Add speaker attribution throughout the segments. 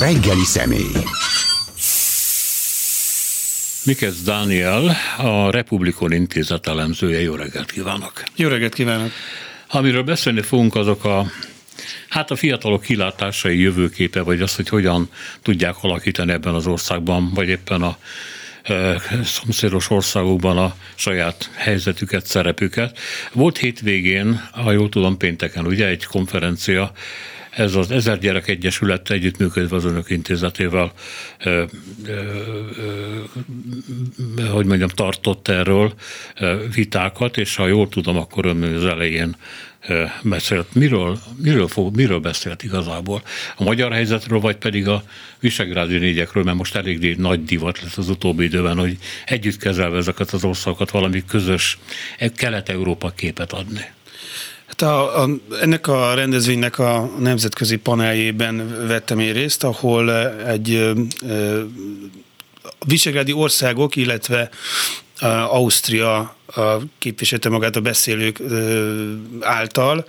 Speaker 1: reggeli személy.
Speaker 2: Mikesz Dániel, a Republikon Intézet elemzője. Jó reggelt kívánok!
Speaker 3: Jó reggelt kívánok!
Speaker 2: Amiről beszélni fogunk, azok a Hát a fiatalok kilátásai, jövőképe, vagy az, hogy hogyan tudják alakítani ebben az országban, vagy éppen a e, szomszédos országokban a saját helyzetüket, szerepüket. Volt hétvégén, ha jól tudom, pénteken ugye egy konferencia ez az Ezer Gyerek Egyesület együttműködve az Önök Intézetével, ö, ö, ö, hogy mondjam, tartott erről vitákat, és ha jól tudom, akkor ön az elején beszélt. Miről, miről, fog, miről beszélt igazából? A magyar helyzetről, vagy pedig a visegrádi négyekről, mert most elég nagy divat lesz az utóbbi időben, hogy együtt kezelve ezeket az országokat valami közös kelet-európa képet adni.
Speaker 3: Hát a, a, ennek a rendezvénynek a nemzetközi paneljében vettem én részt, ahol egy ö, visegrádi országok, illetve Ausztria képviselte magát a beszélők által,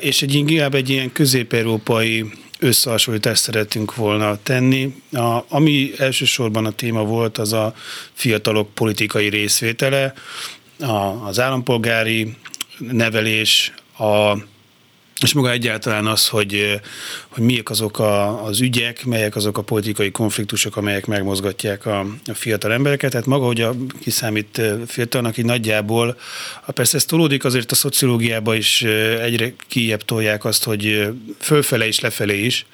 Speaker 3: és egy inkább egy ilyen közép-európai összehasonlítást szeretünk volna tenni. A, ami elsősorban a téma volt, az a fiatalok politikai részvétele, a, az állampolgári nevelés, a és maga egyáltalán az, hogy, hogy miek azok a, az ügyek, melyek azok a politikai konfliktusok, amelyek megmozgatják a, a fiatal embereket. Tehát maga, hogy a kiszámít fiatalnak így nagyjából, persze ez tolódik azért a szociológiába is egyre kijebb tolják azt, hogy fölfele és lefelé is,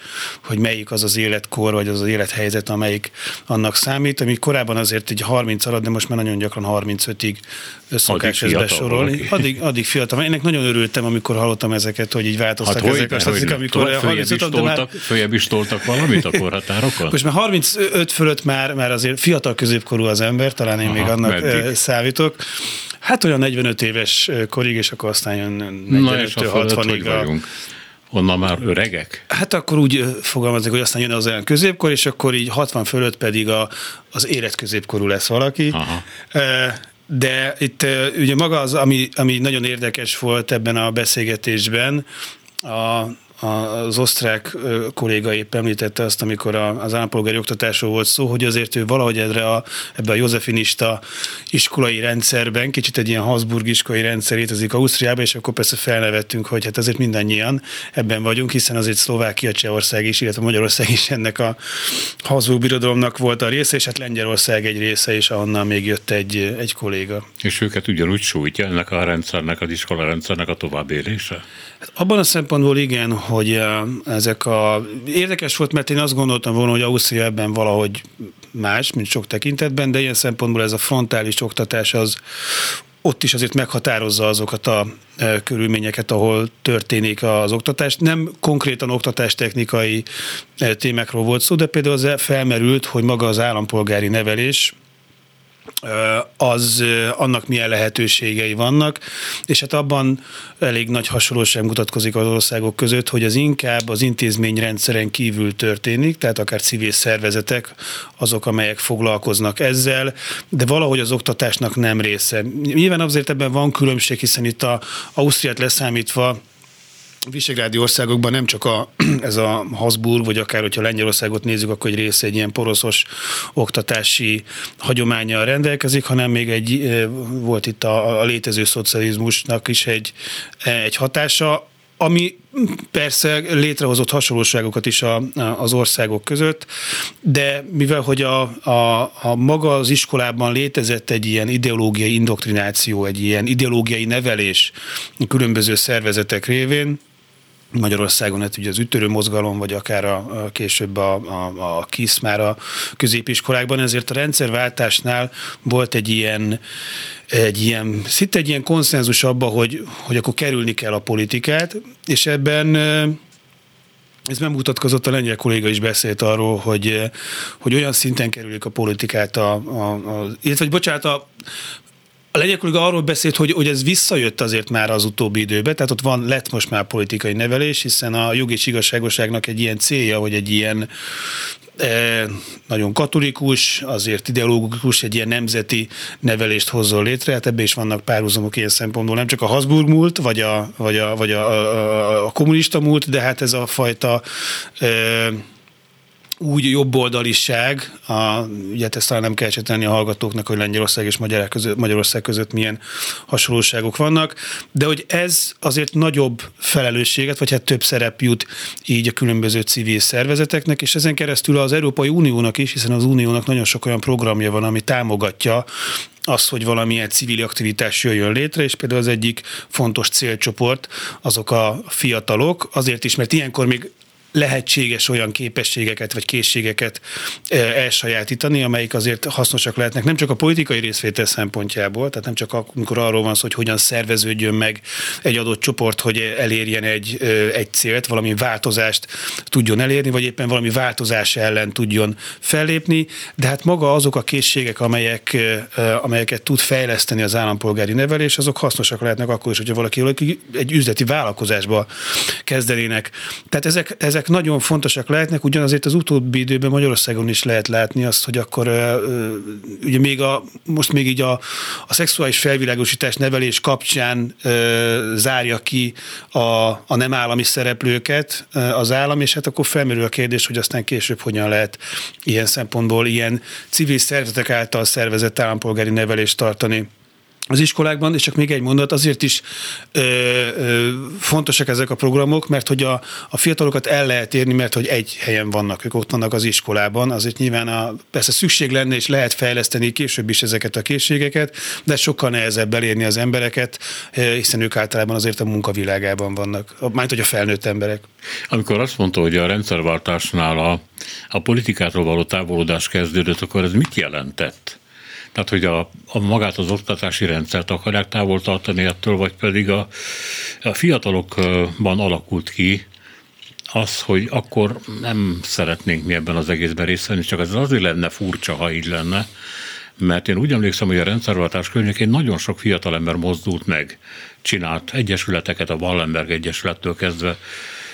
Speaker 3: hogy melyik az az életkor, vagy az az élethelyzet, amelyik annak számít, ami korábban azért egy 30 alatt, de most már nagyon gyakran 35-ig szokás ezt besorolni. Addig, addig fiatal. Ennek nagyon örültem, amikor hallottam ezeket, hogy így változtak hát ezek a statisztikák, amikor
Speaker 2: följebb, is toltak, följebb is toltak valamit a korhatárokon?
Speaker 3: Most már 35 fölött már, már azért fiatal középkorú az ember, talán én Aha, még annak meddig? számítok. Hát olyan 45 éves korig, és akkor aztán jön 45-60-ig
Speaker 2: Onnan már öregek?
Speaker 3: Hát akkor úgy fogalmazok, hogy aztán jön az olyan középkor, és akkor így 60 fölött pedig a, az életközépkorú lesz valaki. Aha. De itt ugye maga az, ami, ami nagyon érdekes volt ebben a beszélgetésben, a, az osztrák kolléga épp említette azt, amikor az állampolgári oktatásról volt szó, hogy azért ő valahogy erre a, ebbe a józsefinista iskolai rendszerben, kicsit egy ilyen Habsburg iskolai rendszer létezik Ausztriában, és akkor persze felnevettünk, hogy hát azért mindannyian ebben vagyunk, hiszen azért Szlovákia, Csehország is, illetve Magyarország is ennek a Habsburg birodalomnak volt a része, és hát Lengyelország egy része, és ahonnan még jött egy, egy kolléga.
Speaker 2: És őket ugyanúgy sújtja ennek a rendszernek, az iskola rendszernek a továbbélése?
Speaker 3: Hát abban a szempontból igen, hogy ezek a... Érdekes volt, mert én azt gondoltam volna, hogy Ausztria ebben valahogy más, mint sok tekintetben, de ilyen szempontból ez a frontális oktatás az ott is azért meghatározza azokat a körülményeket, ahol történik az oktatás. Nem konkrétan oktatástechnikai témákról volt szó, de például az felmerült, hogy maga az állampolgári nevelés, az annak milyen lehetőségei vannak, és hát abban elég nagy hasonlóság mutatkozik az országok között, hogy az inkább az intézményrendszeren kívül történik, tehát akár civil szervezetek azok, amelyek foglalkoznak ezzel, de valahogy az oktatásnak nem része. Nyilván azért ebben van különbség, hiszen itt a Ausztriát leszámítva Visegrádi országokban nem csak a, ez a Habsburg, vagy akár, hogyha Lengyelországot nézzük, akkor egy része egy ilyen poroszos oktatási hagyományjal rendelkezik, hanem még egy, volt itt a, a létező szocializmusnak is egy, egy hatása, ami persze létrehozott hasonlóságokat is a, az országok között, de mivel hogy a, a, a maga az iskolában létezett egy ilyen ideológiai indoktrináció, egy ilyen ideológiai nevelés különböző szervezetek révén, Magyarországon hát ugye az ütörő mozgalom, vagy akár a, a később a, a, a KISZ már a középiskolákban, ezért a rendszerváltásnál volt egy ilyen, egy ilyen, szinte egy ilyen konszenzus abba, hogy, hogy akkor kerülni kell a politikát, és ebben ez megmutatkozott, a lengyel kolléga is beszélt arról, hogy, hogy olyan szinten kerülik a politikát, a, a, a, illetve, bocsánat, a, a legyek arról beszélt, hogy, hogy ez visszajött azért már az utóbbi időben, tehát ott van, lett most már politikai nevelés, hiszen a jog és igazságoságnak egy ilyen célja, hogy egy ilyen e, nagyon katolikus, azért ideológikus, egy ilyen nemzeti nevelést hozzon létre, hát ebben is vannak párhuzamok ilyen szempontból, nem csak a Habsburg múlt, vagy a, vagy a, vagy a, a, a kommunista múlt, de hát ez a fajta e, úgy jobboldaliság, a, ugye ezt talán nem kell tenni a hallgatóknak, hogy Lengyelország és között, Magyarország között milyen hasonlóságok vannak, de hogy ez azért nagyobb felelősséget, vagy hát több szerep jut így a különböző civil szervezeteknek, és ezen keresztül az Európai Uniónak is, hiszen az Uniónak nagyon sok olyan programja van, ami támogatja az, hogy valamilyen civil aktivitás jöjjön létre, és például az egyik fontos célcsoport azok a fiatalok, azért is, mert ilyenkor még lehetséges olyan képességeket vagy készségeket elsajátítani, amelyik azért hasznosak lehetnek nem csak a politikai részvétel szempontjából, tehát nem csak amikor arról van szó, hogy hogyan szerveződjön meg egy adott csoport, hogy elérjen egy, egy célt, valami változást tudjon elérni, vagy éppen valami változás ellen tudjon fellépni, de hát maga azok a készségek, amelyek, amelyeket tud fejleszteni az állampolgári nevelés, azok hasznosak lehetnek akkor is, hogyha valaki egy üzleti vállalkozásba kezdenének. Tehát ezek, ezek ezek nagyon fontosak lehetnek, ugyanazért az utóbbi időben Magyarországon is lehet látni azt, hogy akkor ugye még a, most még így a, a szexuális felvilágosítás nevelés kapcsán zárja ki a, a nem állami szereplőket az állam, és hát akkor felmerül a kérdés, hogy aztán később hogyan lehet ilyen szempontból ilyen civil szervezetek által szervezett állampolgári nevelést tartani az iskolákban, és csak még egy mondat, azért is ö, ö, fontosak ezek a programok, mert hogy a, a fiatalokat el lehet érni, mert hogy egy helyen vannak, ők ott vannak az iskolában, azért nyilván a, persze szükség lenne, és lehet fejleszteni később is ezeket a készségeket, de sokkal nehezebb elérni az embereket, hiszen ők általában azért a munkavilágában vannak, majd hogy a felnőtt emberek.
Speaker 2: Amikor azt mondta, hogy a rendszerváltásnál a, a politikától való távolodás kezdődött, akkor ez mit jelentett? Tehát, hogy a, a magát az oktatási rendszert akarják távol tartani ettől, vagy pedig a, a fiatalokban alakult ki az, hogy akkor nem szeretnénk mi ebben az egészben részt venni, csak az azért lenne furcsa, ha így lenne, mert én úgy emlékszem, hogy a rendszerváltás környékén nagyon sok fiatalember mozdult meg, csinált egyesületeket, a Wallenberg Egyesülettől kezdve,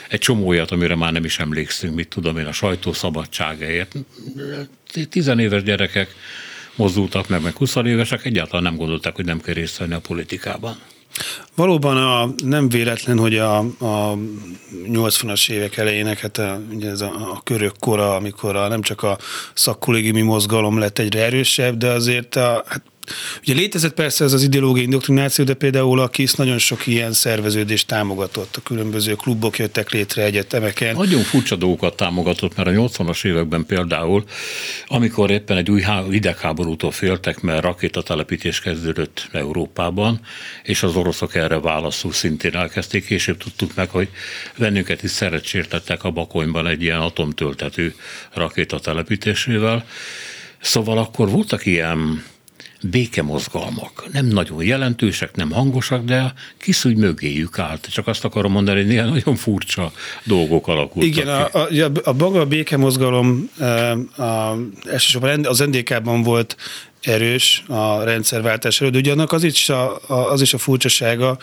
Speaker 2: egy csomó olyat, amire már nem is emlékszünk, mit tudom én, a sajtószabadságáért. Tizenéves gyerekek mozdultak meg, meg 20 évesek egyáltalán nem gondolták, hogy nem kell részt venni a politikában.
Speaker 3: Valóban a, nem véletlen, hogy a, a 80-as évek elejének, hát a, ugye ez a, a körök kora, amikor a, nem csak a szakkollégiumi mozgalom lett egyre erősebb, de azért a, hát Ugye létezett persze ez az ideológiai indoktrináció, de például a KISZ nagyon sok ilyen szerveződést támogatott. A különböző klubok jöttek létre egyetemeken.
Speaker 2: Nagyon furcsa dolgokat támogatott, mert a 80-as években például, amikor éppen egy új idegháborútól féltek, mert rakétatelepítés kezdődött Európában, és az oroszok erre válaszul szintén elkezdték. Később tudtuk meg, hogy bennünket is szerecsértettek a Bakonyban egy ilyen atomtöltető rakétatelepítésével. Szóval akkor voltak ilyen békemozgalmak. Nem nagyon jelentősek, nem hangosak, de a kiszúgy mögéjük állt. Csak azt akarom mondani, hogy néha nagyon furcsa dolgok alakultak
Speaker 3: Igen, a, a, a, maga a békemozgalom a, a, elsősorban az NDK-ban volt erős a rendszerváltás előtt, ugye annak az is a, a, az is a furcsasága,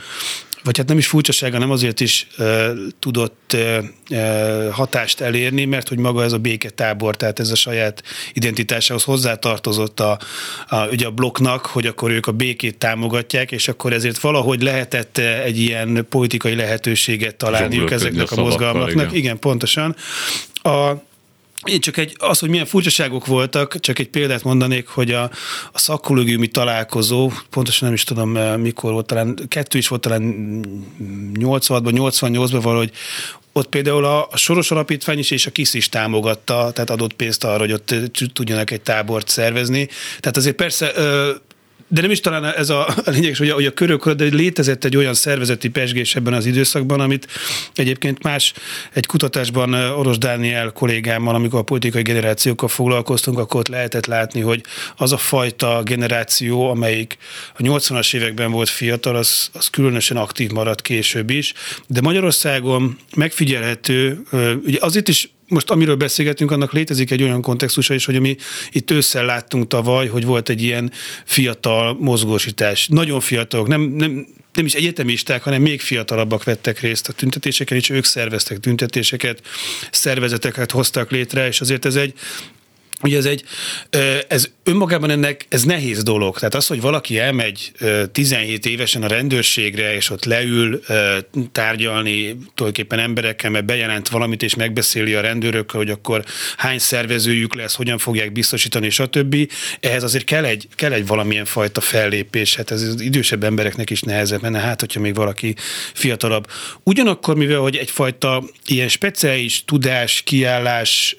Speaker 3: vagy hát nem is furcsasága, nem azért is e, tudott e, hatást elérni, mert hogy maga ez a béketábor, tehát ez a saját identitásához hozzátartozott a, a, ugye a blokknak, hogy akkor ők a békét támogatják, és akkor ezért valahogy lehetett egy ilyen politikai lehetőséget találniuk ezeknek a mozgalmaknak. Igen. igen, pontosan. A, én csak egy, az, hogy milyen furcsaságok voltak, csak egy példát mondanék, hogy a, a szakkollégiumi találkozó, pontosan nem is tudom eh, mikor volt, talán kettő is volt, talán 86-ban, 88-ban valahogy, ott például a, a Soros Alapítvány is és a KISZ is támogatta, tehát adott pénzt arra, hogy ott tudjanak egy tábort szervezni. Tehát azért persze de nem is talán ez a, a lényeges, hogy a, hogy a körök, de létezett egy olyan szervezeti pesgés ebben az időszakban, amit egyébként más egy kutatásban Oros Dániel kollégámmal, amikor a politikai generációkkal foglalkoztunk, akkor ott lehetett látni, hogy az a fajta generáció, amelyik a 80-as években volt fiatal, az, az különösen aktív maradt később is, de Magyarországon megfigyelhető, ugye azért is most amiről beszélgetünk, annak létezik egy olyan kontextusa is, hogy mi itt ősszel láttunk tavaly, hogy volt egy ilyen fiatal mozgósítás. Nagyon fiatalok, nem, nem, nem is egyetemisták, hanem még fiatalabbak vettek részt a tüntetéseken, és ők szerveztek tüntetéseket, szervezeteket hoztak létre, és azért ez egy Ugye ez egy, ez önmagában ennek, ez nehéz dolog. Tehát az, hogy valaki elmegy 17 évesen a rendőrségre, és ott leül tárgyalni tulajdonképpen emberekkel, mert bejelent valamit, és megbeszéli a rendőrökkel, hogy akkor hány szervezőjük lesz, hogyan fogják biztosítani, stb. Ehhez azért kell egy, kell egy valamilyen fajta fellépés. Hát ez az idősebb embereknek is nehezebb menne, hát hogyha még valaki fiatalabb. Ugyanakkor, mivel hogy egyfajta ilyen speciális tudás, kiállás,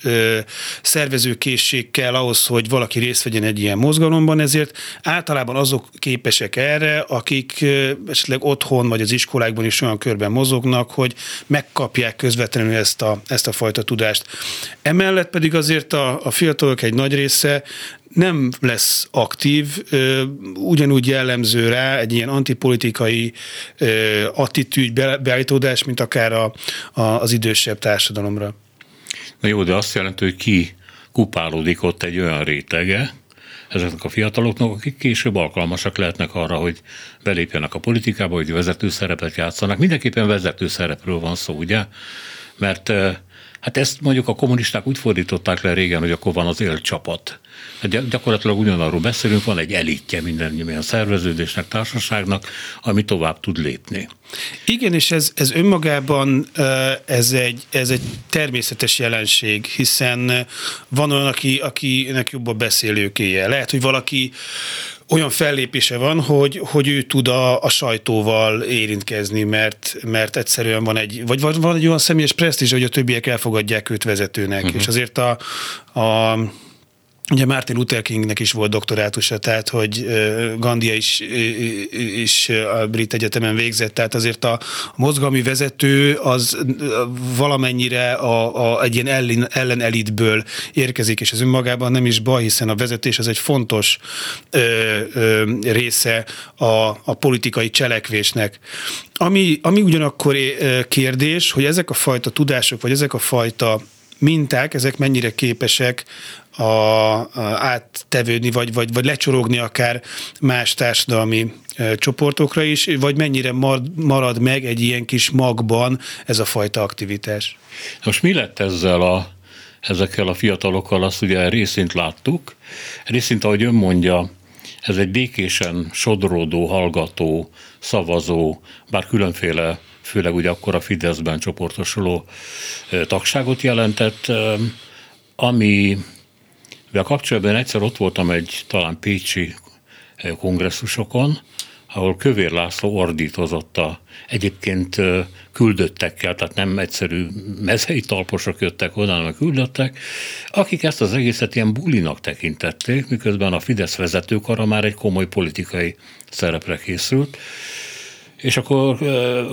Speaker 3: szervezőkészség, készség kell ahhoz, hogy valaki részt vegyen egy ilyen mozgalomban, ezért általában azok képesek erre, akik esetleg otthon vagy az iskolákban is olyan körben mozognak, hogy megkapják közvetlenül ezt a, ezt a fajta tudást. Emellett pedig azért a, a fiatalok egy nagy része nem lesz aktív, ugyanúgy jellemző rá egy ilyen antipolitikai attitűd, beállítódás, mint akár a, a, az idősebb társadalomra.
Speaker 2: Na jó, de azt jelenti, hogy ki kupálódik ott egy olyan rétege, ezeknek a fiataloknak, akik később alkalmasak lehetnek arra, hogy belépjenek a politikába, hogy vezető szerepet játszanak. Mindenképpen vezető szerepről van szó, ugye? Mert eh, hát ezt mondjuk a kommunisták úgy fordították le régen, hogy akkor van az élcsapat. Hát gyakorlatilag ugyanarról beszélünk, van egy elitje minden szerveződésnek, társaságnak, ami tovább tud lépni.
Speaker 3: Igen, és ez, ez önmagában ez egy, ez egy természetes jelenség, hiszen van olyan, aki, akinek jobb a beszélőkéje. Lehet, hogy valaki olyan fellépése van, hogy, hogy ő tud a, a sajtóval érintkezni, mert, mert egyszerűen van egy, vagy van egy olyan személyes presztízs, hogy a többiek elfogadják őt vezetőnek, uh-huh. és azért a, a Ugye Martin Luther Kingnek is volt doktorátusa, tehát hogy Gandia is, is a brit egyetemen végzett, tehát azért a mozgalmi vezető az valamennyire a, a, egy ilyen ellen, ellenelitből érkezik, és ez önmagában nem is baj, hiszen a vezetés az egy fontos ö, ö, része a, a politikai cselekvésnek. Ami, ami ugyanakkor kérdés, hogy ezek a fajta tudások, vagy ezek a fajta minták, ezek mennyire képesek a, a áttevődni, vagy, vagy, vagy lecsorogni akár más társadalmi e, csoportokra is, vagy mennyire marad meg egy ilyen kis magban ez a fajta aktivitás?
Speaker 2: Most mi lett ezzel a, ezekkel a fiatalokkal? Azt ugye részint láttuk, részint, ahogy ön mondja, ez egy békésen sodródó, hallgató, szavazó, bár különféle, főleg ugye akkor a Fideszben csoportosuló tagságot jelentett, ami a kapcsolatban egyszer ott voltam egy talán pécsi kongresszusokon, ahol Kövér László ordítozott a egyébként küldöttekkel, tehát nem egyszerű mezei talposok jöttek oda, hanem küldöttek, akik ezt az egészet ilyen bulinak tekintették, miközben a Fidesz vezetőkara már egy komoly politikai szerepre készült. És akkor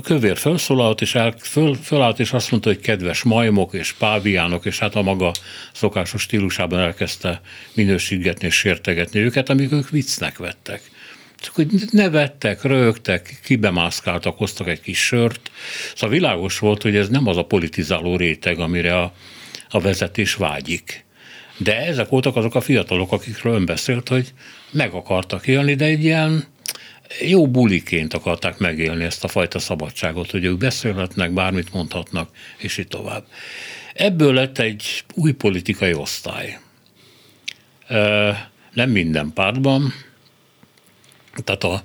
Speaker 2: Kövér felszólalt, és el, föl, fölállt, és azt mondta, hogy kedves majmok és páviánok, és hát a maga szokásos stílusában elkezdte minősítgetni és sértegetni őket, amik ők viccnek vettek. Csak hogy nevettek, rögtek, kibemászkáltak, hoztak egy kis sört. Szóval világos volt, hogy ez nem az a politizáló réteg, amire a, a vezetés vágyik. De ezek voltak azok a fiatalok, akikről ön beszélt, hogy meg akartak élni, de egy ilyen jó buliként akarták megélni ezt a fajta szabadságot, hogy ők beszélhetnek, bármit mondhatnak, és így tovább. Ebből lett egy új politikai osztály. Nem minden pártban, tehát a,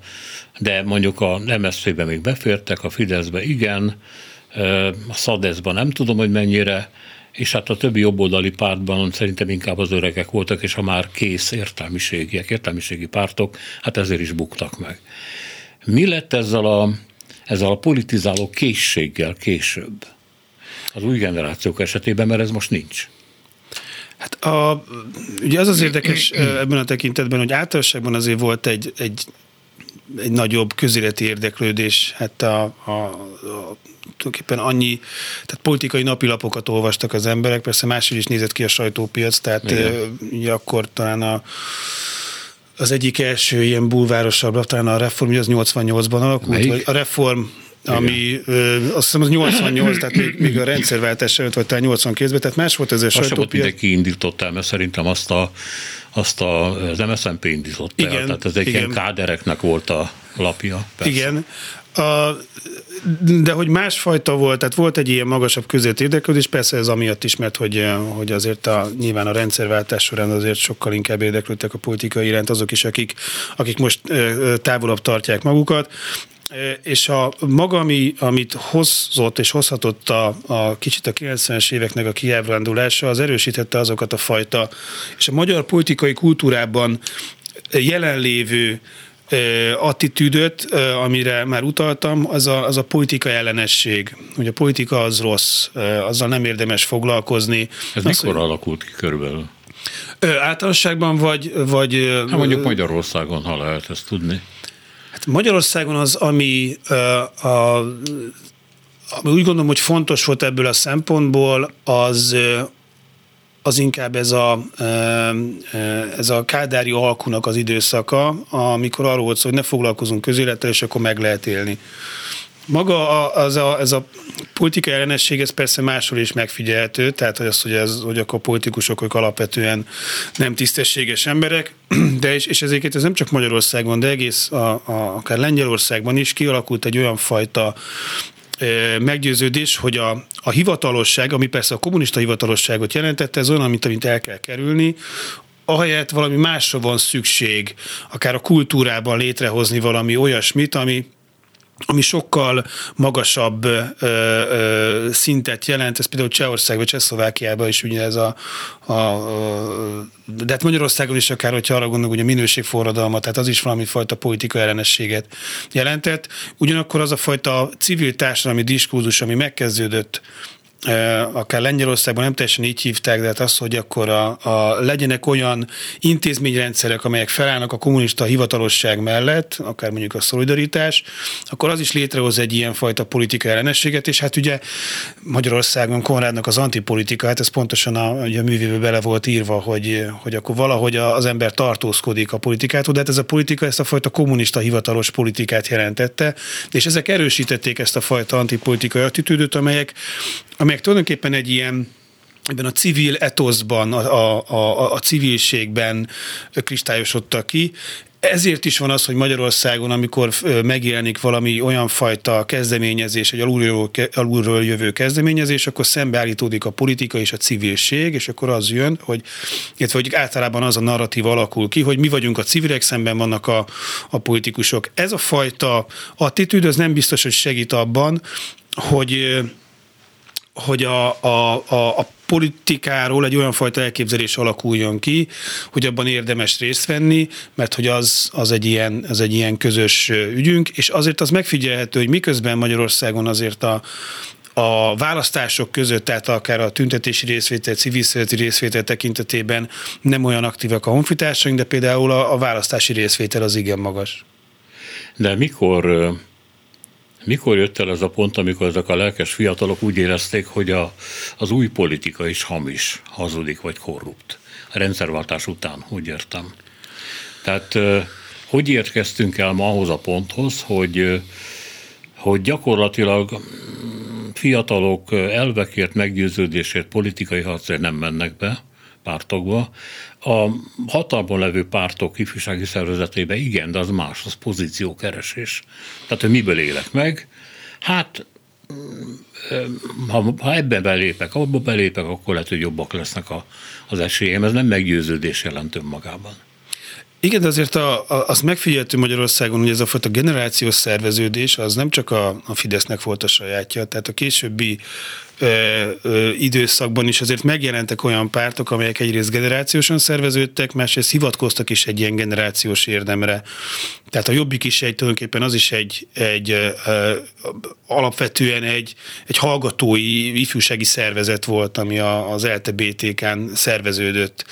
Speaker 2: de mondjuk a MSZP-be még befértek, a Fideszbe igen, a Szadeszben nem tudom, hogy mennyire, és hát a többi jobboldali pártban szerintem inkább az öregek voltak, és a már kész értelmiségiek, értelmiségi pártok, hát ezért is buktak meg. Mi lett ezzel a, ezzel a politizáló készséggel később? Az új generációk esetében, mert ez most nincs.
Speaker 3: Hát a, ugye az az érdekes ebben a tekintetben, hogy általánosságban azért volt egy, egy, egy nagyobb közéleti érdeklődés, hát a, a, a tulajdonképpen annyi, tehát politikai napilapokat olvastak az emberek, persze máshogy is nézett ki a sajtópiac, tehát ugye akkor talán a az egyik első ilyen bulvárosabb, talán a reform, az 88-ban alakult, vagy a reform ami ö, azt hiszem az 88, tehát még, még a rendszerváltás előtt vagy talán 82-ben, tehát más volt ez a
Speaker 2: sajtópiac. Mindenki indított el, mert szerintem azt a, azt a, az MSZNP indított el, igen, tehát ez egy igen. ilyen kádereknek volt a lapja.
Speaker 3: Persze. Igen, a, de hogy másfajta volt, tehát volt egy ilyen magasabb között érdeklődés, persze ez amiatt is, mert hogy, hogy azért a, nyilván a rendszerváltás során azért sokkal inkább érdeklődtek a politikai iránt azok is, akik, akik most távolabb tartják magukat. És a maga, ami, amit hozott és hozhatott a, a kicsit a 90-es éveknek a kiábrándulása, az erősítette azokat a fajta, és a magyar politikai kultúrában jelenlévő attitűdöt, amire már utaltam, az a, az a politika ellenesség. Hogy a politika az rossz, azzal nem érdemes foglalkozni.
Speaker 2: Ez az, mikor hogy... alakult ki körülbelül?
Speaker 3: Általánosságban vagy... vagy
Speaker 2: hát mondjuk Magyarországon, ha lehet ezt tudni.
Speaker 3: Magyarországon az, ami, a, a, úgy gondolom, hogy fontos volt ebből a szempontból, az, az inkább ez a, ez a kádári alkunak az időszaka, amikor arról volt szó, hogy ne foglalkozunk közélettel, és akkor meg lehet élni. Maga az a, ez a politikai ellenesség, ez persze máshol is megfigyelhető, tehát hogy az, hogy, ez, hogy akkor politikusok, ők alapvetően nem tisztességes emberek, de és, és ezért ez nem csak Magyarországon, de egész a, a, akár Lengyelországban is kialakult egy olyan fajta meggyőződés, hogy a, a hivatalosság, ami persze a kommunista hivatalosságot jelentette, ez olyan, amit, amit el kell kerülni, ahelyett valami másra van szükség, akár a kultúrában létrehozni valami olyasmit, ami ami sokkal magasabb ö, ö, szintet jelent, ez például Csehország vagy Csehszlovákiában is ugye ez a, a, a de hát Magyarországon is akár, hogyha arra gondolunk, hogy a minőségforradalma, tehát az is valami fajta politika ellenességet jelentett. Ugyanakkor az a fajta civil társadalmi diskurzus, ami megkezdődött akár Lengyelországban nem teljesen így hívták, de hát az, hogy akkor a, a, legyenek olyan intézményrendszerek, amelyek felállnak a kommunista hivatalosság mellett, akár mondjuk a szolidaritás, akkor az is létrehoz egy ilyen fajta politika ellenességet, és hát ugye Magyarországon Konrádnak az antipolitika, hát ez pontosan a, a művébe bele volt írva, hogy, hogy akkor valahogy az ember tartózkodik a politikától, de hát ez a politika ezt a fajta kommunista hivatalos politikát jelentette, és ezek erősítették ezt a fajta antipolitikai attitűdöt, amelyek amelyek tulajdonképpen egy ilyen ebben a civil etoszban, a, a, a, a civilségben kristályosodtak ki, ezért is van az, hogy Magyarországon, amikor megjelenik valami olyan fajta kezdeményezés, egy alulról, alulról jövő kezdeményezés, akkor szembeállítódik a politika és a civilség, és akkor az jön, hogy, illetve hogy általában az a narratív alakul ki, hogy mi vagyunk a civilek, szemben vannak a, a politikusok. Ez a fajta attitűd, az nem biztos, hogy segít abban, hogy hogy a, a, a, a politikáról egy olyan fajta elképzelés alakuljon ki, hogy abban érdemes részt venni, mert hogy az, az, egy, ilyen, az egy ilyen közös ügyünk, és azért az megfigyelhető, hogy miközben Magyarországon azért a, a választások között, tehát akár a tüntetési részvétel, civil szervezeti részvétel tekintetében nem olyan aktívak a honfitársaink, de például a, a választási részvétel az igen magas.
Speaker 2: De mikor mikor jött el ez a pont, amikor ezek a lelkes fiatalok úgy érezték, hogy a, az új politika is hamis, hazudik vagy korrupt? A rendszerváltás után, úgy értem. Tehát hogy érkeztünk el ma ahhoz a ponthoz, hogy, hogy gyakorlatilag fiatalok elvekért, meggyőződésért, politikai harcért nem mennek be pártokba. A hatalmon levő pártok ifjúsági szervezetébe igen, de az más, az pozíciókeresés. Tehát, hogy miből élek meg? Hát ha, ha ebben belépek, abba belépek, akkor lehet, hogy jobbak lesznek a, az esélyem. Ez nem meggyőződés jelent önmagában.
Speaker 3: Igen, de azért a, a, azt megfigyeltünk Magyarországon, hogy ez a fajta generációs szerveződés, az nem csak a, a Fidesznek volt a sajátja, tehát a későbbi ö, ö, időszakban is azért megjelentek olyan pártok, amelyek egyrészt generációsan szerveződtek, másrészt hivatkoztak is egy ilyen generációs érdemre. Tehát a Jobbik is egy, tulajdonképpen az is egy, egy ö, alapvetően egy, egy hallgatói ifjúsági szervezet volt, ami a, az LTBTK-n szerveződött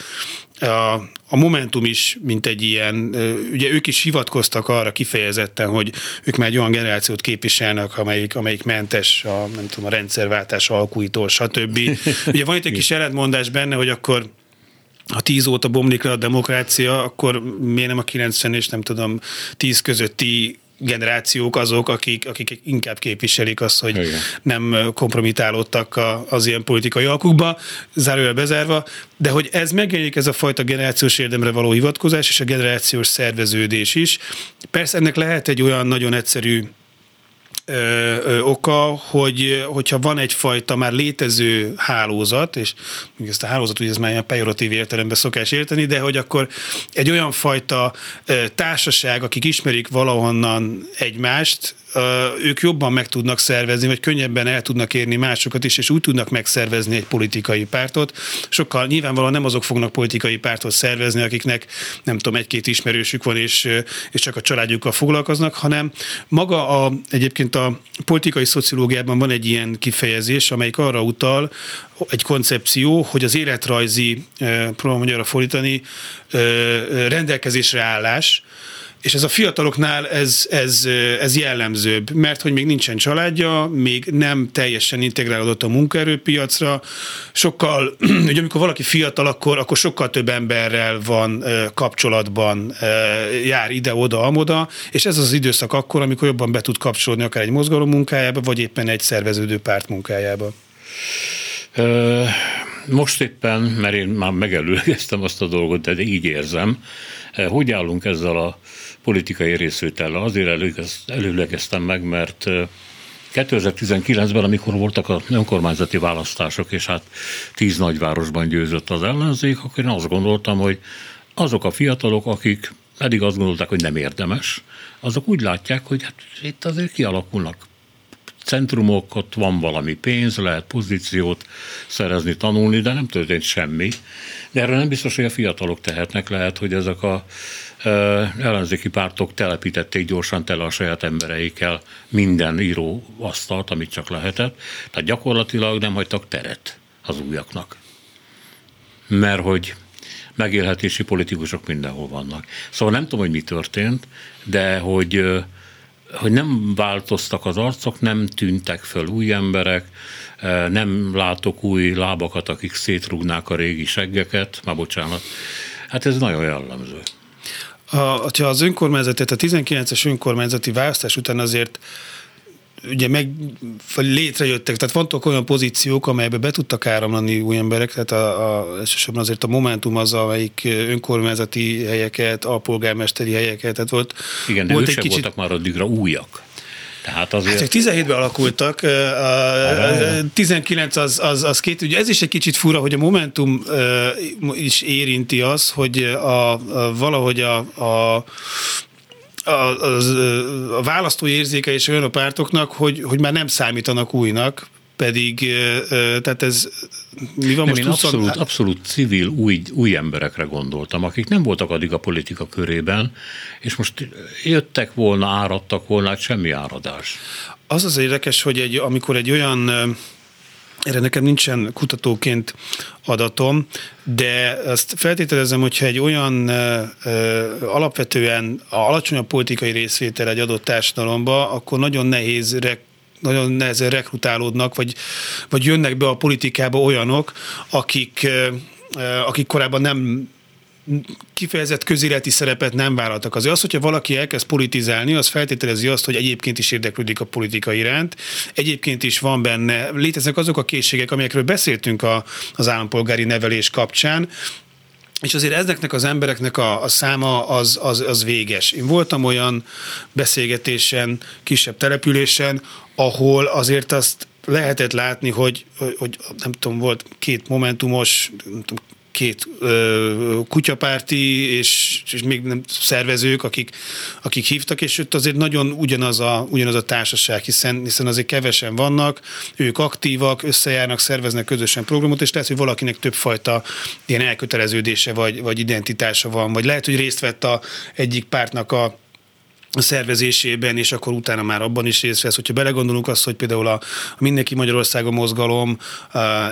Speaker 3: a, a Momentum is, mint egy ilyen, ugye ők is hivatkoztak arra kifejezetten, hogy ők már egy olyan generációt képviselnek, amelyik, amelyik mentes a, nem tudom, a rendszerváltás alkúitól, stb. Ugye van itt egy kis ellentmondás benne, hogy akkor ha tíz óta bomlik le a demokrácia, akkor miért nem a 90 és nem tudom, tíz közötti generációk azok, akik, akik inkább képviselik azt, hogy Igen. nem kompromitálódtak az ilyen politikai alkukba, zárójel bezárva, de hogy ez megjelenik ez a fajta generációs érdemre való hivatkozás és a generációs szerveződés is. Persze ennek lehet egy olyan nagyon egyszerű ö, ö, oka, hogy hogyha van egyfajta már létező hálózat, és ezt a hálózat ugye ez már ilyen pejoratív értelemben szokás érteni, de hogy akkor egy olyan fajta ö, társaság, akik ismerik valahonnan egymást, ők jobban meg tudnak szervezni, vagy könnyebben el tudnak érni másokat is, és úgy tudnak megszervezni egy politikai pártot. Sokkal nyilvánvalóan nem azok fognak politikai pártot szervezni, akiknek nem tudom, egy-két ismerősük van, és, és csak a családjukkal foglalkoznak, hanem maga a, egyébként a politikai szociológiában van egy ilyen kifejezés, amelyik arra utal, egy koncepció, hogy az életrajzi, próbálom magyarra fordítani, rendelkezésre állás, és ez a fiataloknál ez, ez, ez jellemzőbb, mert hogy még nincsen családja, még nem teljesen integrálódott a munkaerőpiacra, sokkal, ugye amikor valaki fiatal, akkor, akkor sokkal több emberrel van kapcsolatban, jár ide-oda, amoda, és ez az időszak akkor, amikor jobban be tud kapcsolódni akár egy mozgalom munkájába, vagy éppen egy szerveződő párt munkájába.
Speaker 2: Most éppen, mert én már megelőlegeztem azt a dolgot, de így érzem, hogy állunk ezzel a politikai részvétellel. Azért előlegeztem meg, mert 2019-ben, amikor voltak a önkormányzati választások, és hát tíz nagyvárosban győzött az ellenzék, akkor én azt gondoltam, hogy azok a fiatalok, akik eddig azt gondolták, hogy nem érdemes, azok úgy látják, hogy hát itt azért kialakulnak centrumok, ott van valami pénz, lehet pozíciót szerezni, tanulni, de nem történt semmi. De erre nem biztos, hogy a fiatalok tehetnek, lehet, hogy ezek a ellenzéki pártok telepítették gyorsan tele a saját embereikkel minden író asztalt, amit csak lehetett. Tehát gyakorlatilag nem hagytak teret az újaknak. Mert hogy megélhetési politikusok mindenhol vannak. Szóval nem tudom, hogy mi történt, de hogy, hogy nem változtak az arcok, nem tűntek föl új emberek, nem látok új lábakat, akik szétrúgnák a régi seggeket, már bocsánat. Hát ez nagyon jellemző
Speaker 3: ha, az önkormányzati, tehát a 19-es önkormányzati választás után azért ugye meg vagy létrejöttek, tehát vannak olyan pozíciók, amelybe be tudtak áramlani új emberek, tehát a, a, elsősorban azért a Momentum az, amelyik önkormányzati helyeket, alpolgármesteri helyeket, tehát volt.
Speaker 2: Igen, de volt egy kicsit... voltak már addigra újak.
Speaker 3: Tehát azért... Hát 17-ben alakultak, a 19 az, az, az két, ugye ez is egy kicsit fura, hogy a Momentum is érinti az, hogy a, a valahogy a, a a, a, a választói érzéke és olyan a pártoknak, hogy, hogy már nem számítanak újnak, pedig, tehát ez
Speaker 2: mi van nem, most? Én 20... abszolút, abszolút civil új, új emberekre gondoltam, akik nem voltak addig a politika körében, és most jöttek volna, áradtak volna, hát semmi áradás.
Speaker 3: Az az érdekes, hogy egy, amikor egy olyan erre nekem nincsen kutatóként adatom, de azt feltételezem, hogyha egy olyan ö, ö, alapvetően alacsonyabb politikai részvétel egy adott társadalomba, akkor nagyon nehéz nagyon nehezen rekrutálódnak, vagy, vagy jönnek be a politikába olyanok, akik, akik korábban nem kifejezett közéleti szerepet nem vállaltak. Azért az, hogyha valaki elkezd politizálni, az feltételezi azt, hogy egyébként is érdeklődik a politika iránt, egyébként is van benne, léteznek azok a készségek, amelyekről beszéltünk a, az állampolgári nevelés kapcsán, és azért ezeknek az embereknek a, a száma az, az, az véges. Én voltam olyan beszélgetésen, kisebb településen, ahol azért azt lehetett látni, hogy, hogy nem tudom, volt két momentumos, nem tudom, két ö, kutyapárti és, és még nem szervezők, akik, akik hívtak, és ott azért nagyon ugyanaz a, ugyanaz a társaság, hiszen, hiszen azért kevesen vannak, ők aktívak, összejárnak, szerveznek közösen programot, és lehet, hogy valakinek többfajta ilyen elköteleződése vagy, vagy identitása van, vagy lehet, hogy részt vett a egyik pártnak a szervezésében, és akkor utána már abban is részt vesz. Hogyha belegondolunk azt, hogy például a, Mindenki Magyarországon mozgalom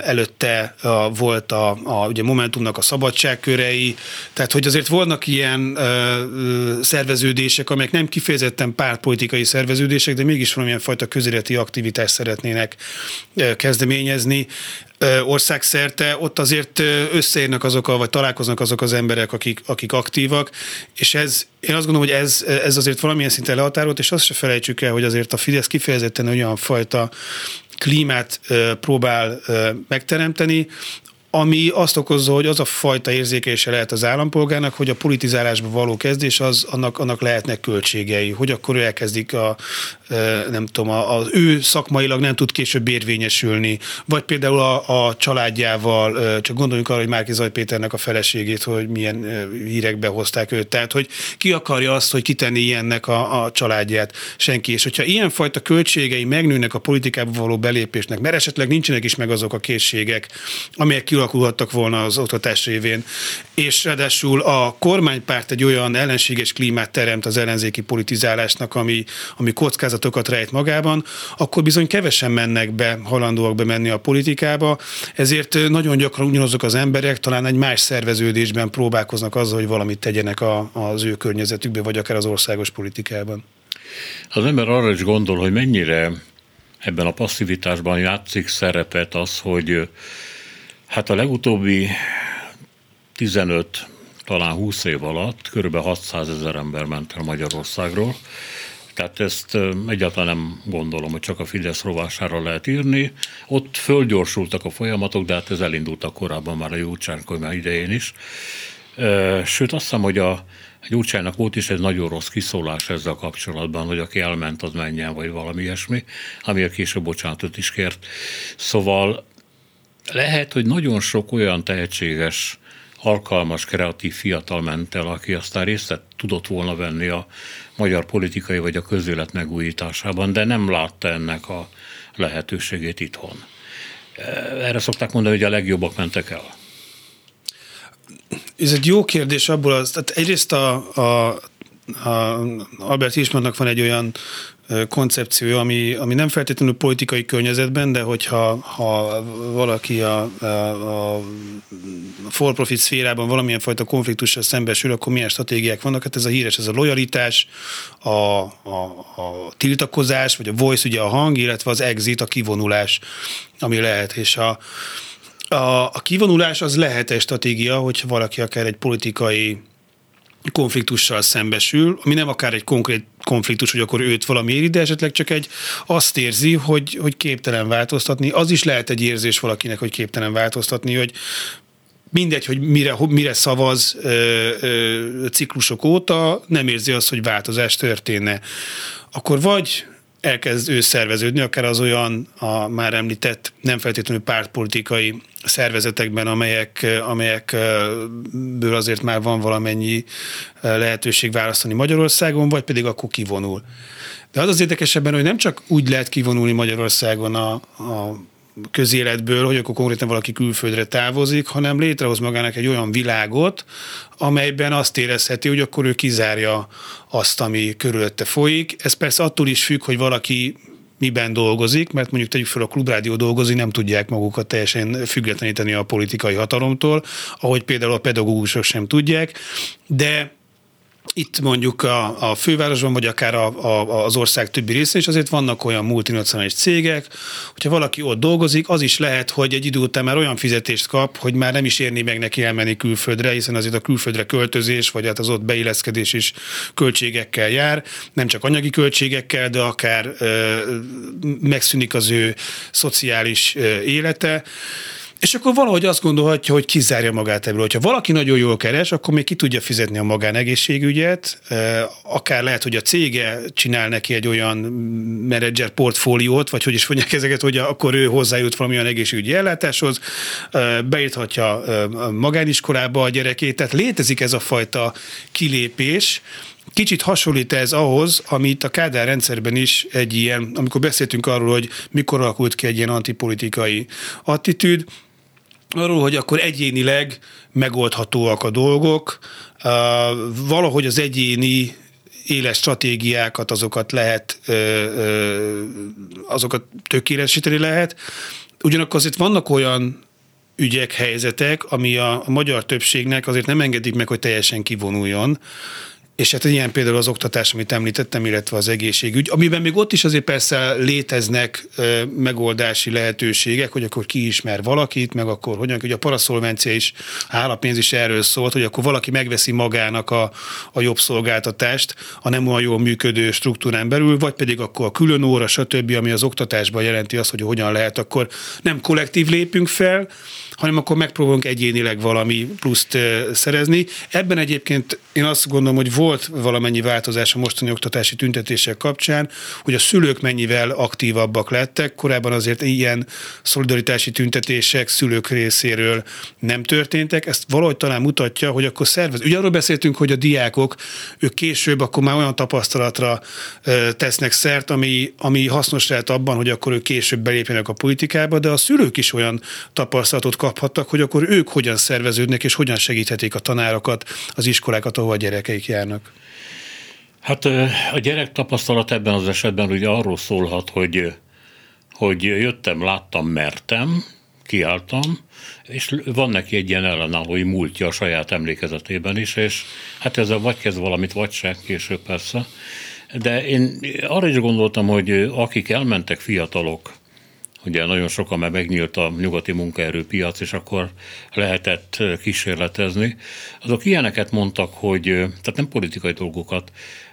Speaker 3: előtte volt a, a ugye Momentumnak a szabadságkörei, tehát hogy azért vannak ilyen szerveződések, amelyek nem kifejezetten pártpolitikai szerveződések, de mégis valamilyen fajta közéleti aktivitást szeretnének kezdeményezni országszerte, ott azért összeérnek azok, a, vagy találkoznak azok az emberek, akik, akik aktívak, és ez, én azt gondolom, hogy ez, ez azért valamilyen szinten lehatárolt, és azt se felejtsük el, hogy azért a Fidesz kifejezetten olyan fajta klímát próbál megteremteni, ami azt okozza, hogy az a fajta érzékelése lehet az állampolgárnak, hogy a politizálásba való kezdés, az, annak, annak lehetnek költségei, hogy akkor ő elkezdik a, nem tudom, az ő szakmailag nem tud később érvényesülni, vagy például a, a családjával, csak gondoljunk arra, hogy Márki Zaj Péternek a feleségét, hogy milyen hírekbe hozták őt, tehát hogy ki akarja azt, hogy kitenni ilyennek a, a családját, senki. És hogyha ilyenfajta költségei megnőnek a politikába való belépésnek, mert esetleg nincsenek is meg azok a készségek, amelyek kialakulhattak volna az oktatás révén, és ráadásul a kormánypárt egy olyan ellenséges klímát teremt az ellenzéki politizálásnak, ami, ami kockázatokat rejt magában, akkor bizony kevesen mennek be, halandóak bemenni a politikába, ezért nagyon gyakran ugyanazok az emberek talán egy más szerveződésben próbálkoznak azzal, hogy valamit tegyenek a, az ő környezetükben, vagy akár az országos politikában.
Speaker 2: Az ember arra is gondol, hogy mennyire ebben a passzivitásban játszik szerepet az, hogy Hát a legutóbbi 15, talán 20 év alatt kb. 600 ezer ember ment el Magyarországról. Tehát ezt egyáltalán nem gondolom, hogy csak a Fidesz rovására lehet írni. Ott fölgyorsultak a folyamatok, de hát ez elindultak korábban már a Gyurcsány idején is. Sőt, azt hiszem, hogy a Gyurcsánynak volt is egy nagyon rossz kiszólás ezzel kapcsolatban, hogy aki elment, az menjen, vagy valami ilyesmi, amiért később bocsánatot is kért. Szóval lehet, hogy nagyon sok olyan tehetséges, alkalmas, kreatív fiatal ment el, aki aztán részt tudott volna venni a magyar politikai vagy a közélet megújításában, de nem látta ennek a lehetőségét itthon. Erre szokták mondani, hogy a legjobbak mentek el.
Speaker 3: Ez egy jó kérdés abból az, tehát egyrészt a, a, a Albert Ismernak van egy olyan koncepció, ami, ami nem feltétlenül politikai környezetben, de hogyha ha valaki a, a, a for-profit szférában valamilyen fajta konfliktussal szembesül, akkor milyen stratégiák vannak? Hát ez a híres, ez a lojalitás, a, a, a tiltakozás, vagy a voice, ugye a hang, illetve az exit, a kivonulás, ami lehet. És a, a, a kivonulás az lehet egy stratégia, hogyha valaki akár egy politikai konfliktussal szembesül, ami nem akár egy konkrét konfliktus, hogy akkor őt valami éri, de esetleg csak egy azt érzi, hogy, hogy képtelen változtatni. Az is lehet egy érzés valakinek, hogy képtelen változtatni, hogy mindegy, hogy mire, mire szavaz ö, ö, ciklusok óta, nem érzi azt, hogy változás történne. Akkor vagy elkezd ő szerveződni, akár az olyan a már említett nem feltétlenül pártpolitikai szervezetekben, amelyek, amelyekből azért már van valamennyi lehetőség választani Magyarországon, vagy pedig akkor kivonul. De az az érdekesebben, hogy nem csak úgy lehet kivonulni Magyarországon a, a közéletből, hogy akkor konkrétan valaki külföldre távozik, hanem létrehoz magának egy olyan világot, amelyben azt érezheti, hogy akkor ő kizárja azt, ami körülötte folyik. Ez persze attól is függ, hogy valaki miben dolgozik, mert mondjuk tegyük fel a klubrádió dolgozik, nem tudják magukat teljesen függetleníteni a politikai hatalomtól, ahogy például a pedagógusok sem tudják, de itt mondjuk a, a fővárosban, vagy akár a, a, az ország többi részén is azért vannak olyan multinacionális cégek, hogyha valaki ott dolgozik, az is lehet, hogy egy idő után már olyan fizetést kap, hogy már nem is érni meg neki elmenni külföldre, hiszen azért a külföldre költözés, vagy hát az ott beilleszkedés is költségekkel jár, nem csak anyagi költségekkel, de akár ö, megszűnik az ő szociális ö, élete. És akkor valahogy azt gondolhatja, hogy kizárja magát ebből. Ha valaki nagyon jól keres, akkor még ki tudja fizetni a magánegészségügyet, akár lehet, hogy a cége csinál neki egy olyan menedzser portfóliót, vagy hogy is mondják ezeket, hogy akkor ő hozzájut valamilyen egészségügyi ellátáshoz, beírhatja magániskolába a gyerekét, tehát létezik ez a fajta kilépés, Kicsit hasonlít ez ahhoz, amit a Kádár rendszerben is egy ilyen, amikor beszéltünk arról, hogy mikor alakult ki egy ilyen antipolitikai attitűd, arról, hogy akkor egyénileg megoldhatóak a dolgok, valahogy az egyéni éles stratégiákat, azokat lehet, azokat tökéletesíteni lehet. Ugyanakkor azért vannak olyan ügyek, helyzetek, ami a, magyar többségnek azért nem engedik meg, hogy teljesen kivonuljon, és hát ilyen például az oktatás, amit említettem, illetve az egészségügy, amiben még ott is azért persze léteznek megoldási lehetőségek, hogy akkor ki ismer valakit, meg akkor hogyan, hogy a paraszolvencia is, állapénz is erről szólt, hogy akkor valaki megveszi magának a, a jobb szolgáltatást a nem olyan jól működő struktúrán belül, vagy pedig akkor a külön óra, stb., ami az oktatásban jelenti azt, hogy hogyan lehet, akkor nem kollektív lépünk fel, hanem akkor megpróbálunk egyénileg valami pluszt szerezni. Ebben egyébként én azt gondolom, hogy volt valamennyi változás a mostani oktatási tüntetések kapcsán, hogy a szülők mennyivel aktívabbak lettek. Korábban azért ilyen szolidaritási tüntetések szülők részéről nem történtek. Ezt valahogy talán mutatja, hogy akkor szervez. Ugye arról beszéltünk, hogy a diákok, ők később akkor már olyan tapasztalatra tesznek szert, ami, ami hasznos lehet abban, hogy akkor ők később belépjenek a politikába, de a szülők is olyan tapasztalatot kaphattak, hogy akkor ők hogyan szerveződnek, és hogyan segíthetik a tanárokat, az iskolákat, ahova a gyerekeik járnak.
Speaker 2: Hát a gyerek tapasztalat ebben az esetben ugye arról szólhat, hogy, hogy jöttem, láttam, mertem, kiálltam, és van neki egy ilyen ellenállói múltja a saját emlékezetében is, és hát ezzel vagy kezd valamit, vagy se, később persze. De én arra is gondoltam, hogy akik elmentek fiatalok ugye nagyon sokan már megnyílt a nyugati munkaerőpiac, és akkor lehetett kísérletezni. Azok ilyeneket mondtak, hogy, tehát nem politikai dolgokat,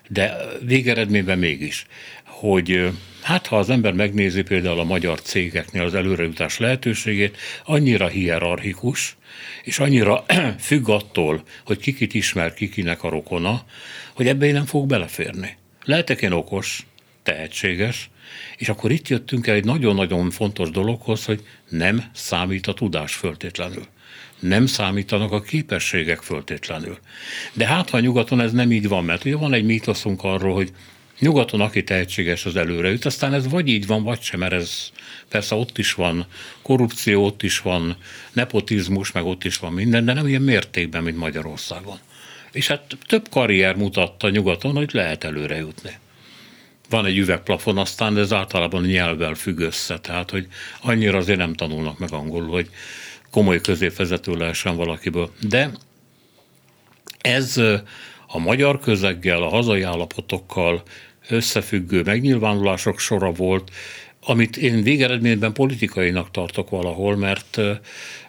Speaker 2: de végeredményben mégis, hogy hát ha az ember megnézi például a magyar cégeknél az előrejutás lehetőségét, annyira hierarchikus, és annyira függ attól, hogy kikit ismer, kikinek a rokona, hogy ebbe én nem fog beleférni. Lehetek én okos, tehetséges, és akkor itt jöttünk el egy nagyon-nagyon fontos dologhoz, hogy nem számít a tudás föltétlenül. Nem számítanak a képességek föltétlenül. De hát, ha nyugaton ez nem így van, mert ugye van egy mítoszunk arról, hogy nyugaton aki tehetséges, az előre jut, aztán ez vagy így van, vagy sem, mert ez persze ott is van korrupció, ott is van nepotizmus, meg ott is van minden, de nem ilyen mértékben, mint Magyarországon. És hát több karrier mutatta nyugaton, hogy lehet előre jutni van egy üvegplafon, aztán ez általában nyelvvel függ össze, tehát hogy annyira azért nem tanulnak meg angolul, hogy komoly középvezető lehessen valakiből. De ez a magyar közeggel, a hazai állapotokkal összefüggő megnyilvánulások sora volt, amit én végeredményben politikainak tartok valahol, mert,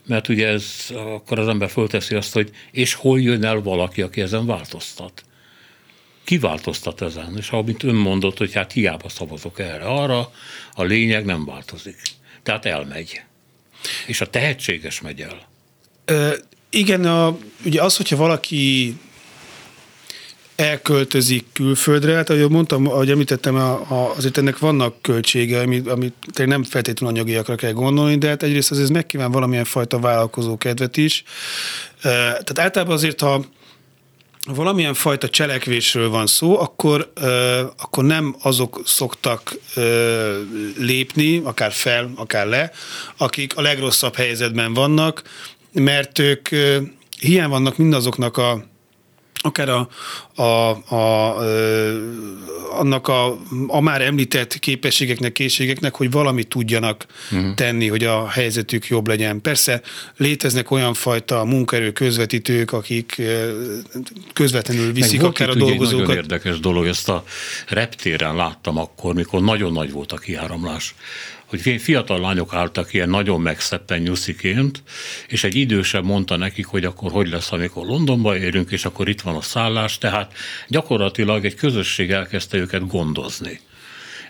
Speaker 2: mert ugye ez, akkor az ember fölteszi azt, hogy és hol jön el valaki, aki ezen változtat kiváltoztat ezen, és amit ön mondott, hogy hát hiába szavazok erre, arra, a lényeg nem változik. Tehát elmegy. És a tehetséges megy el.
Speaker 3: Ö, igen, a, ugye az, hogyha valaki elköltözik külföldre, hát ahogy mondtam, ahogy említettem, a, a, azért ennek vannak költsége, amit, amit nem feltétlenül anyagiakra kell gondolni, de hát egyrészt azért megkíván valamilyen fajta vállalkozó kedvet is. Tehát általában azért, ha valamilyen fajta cselekvésről van szó, akkor, akkor nem azok szoktak lépni, akár fel, akár le, akik a legrosszabb helyzetben vannak, mert ők ö, hiány vannak mindazoknak a akár a, a, a, annak a, a már említett képességeknek, készségeknek, hogy valamit tudjanak uh-huh. tenni, hogy a helyzetük jobb legyen. Persze léteznek olyan fajta munkaerő közvetítők, akik közvetlenül viszik Meg akár a dolgozókat. Egy
Speaker 2: nagyon érdekes dolog, ezt a reptéren láttam akkor, mikor nagyon nagy volt a kiáramlás hogy fiatal lányok álltak ilyen nagyon megszeppen nyusziként, és egy idősebb mondta nekik, hogy akkor hogy lesz, amikor Londonba érünk, és akkor itt van a szállás, tehát gyakorlatilag egy közösség elkezdte őket gondozni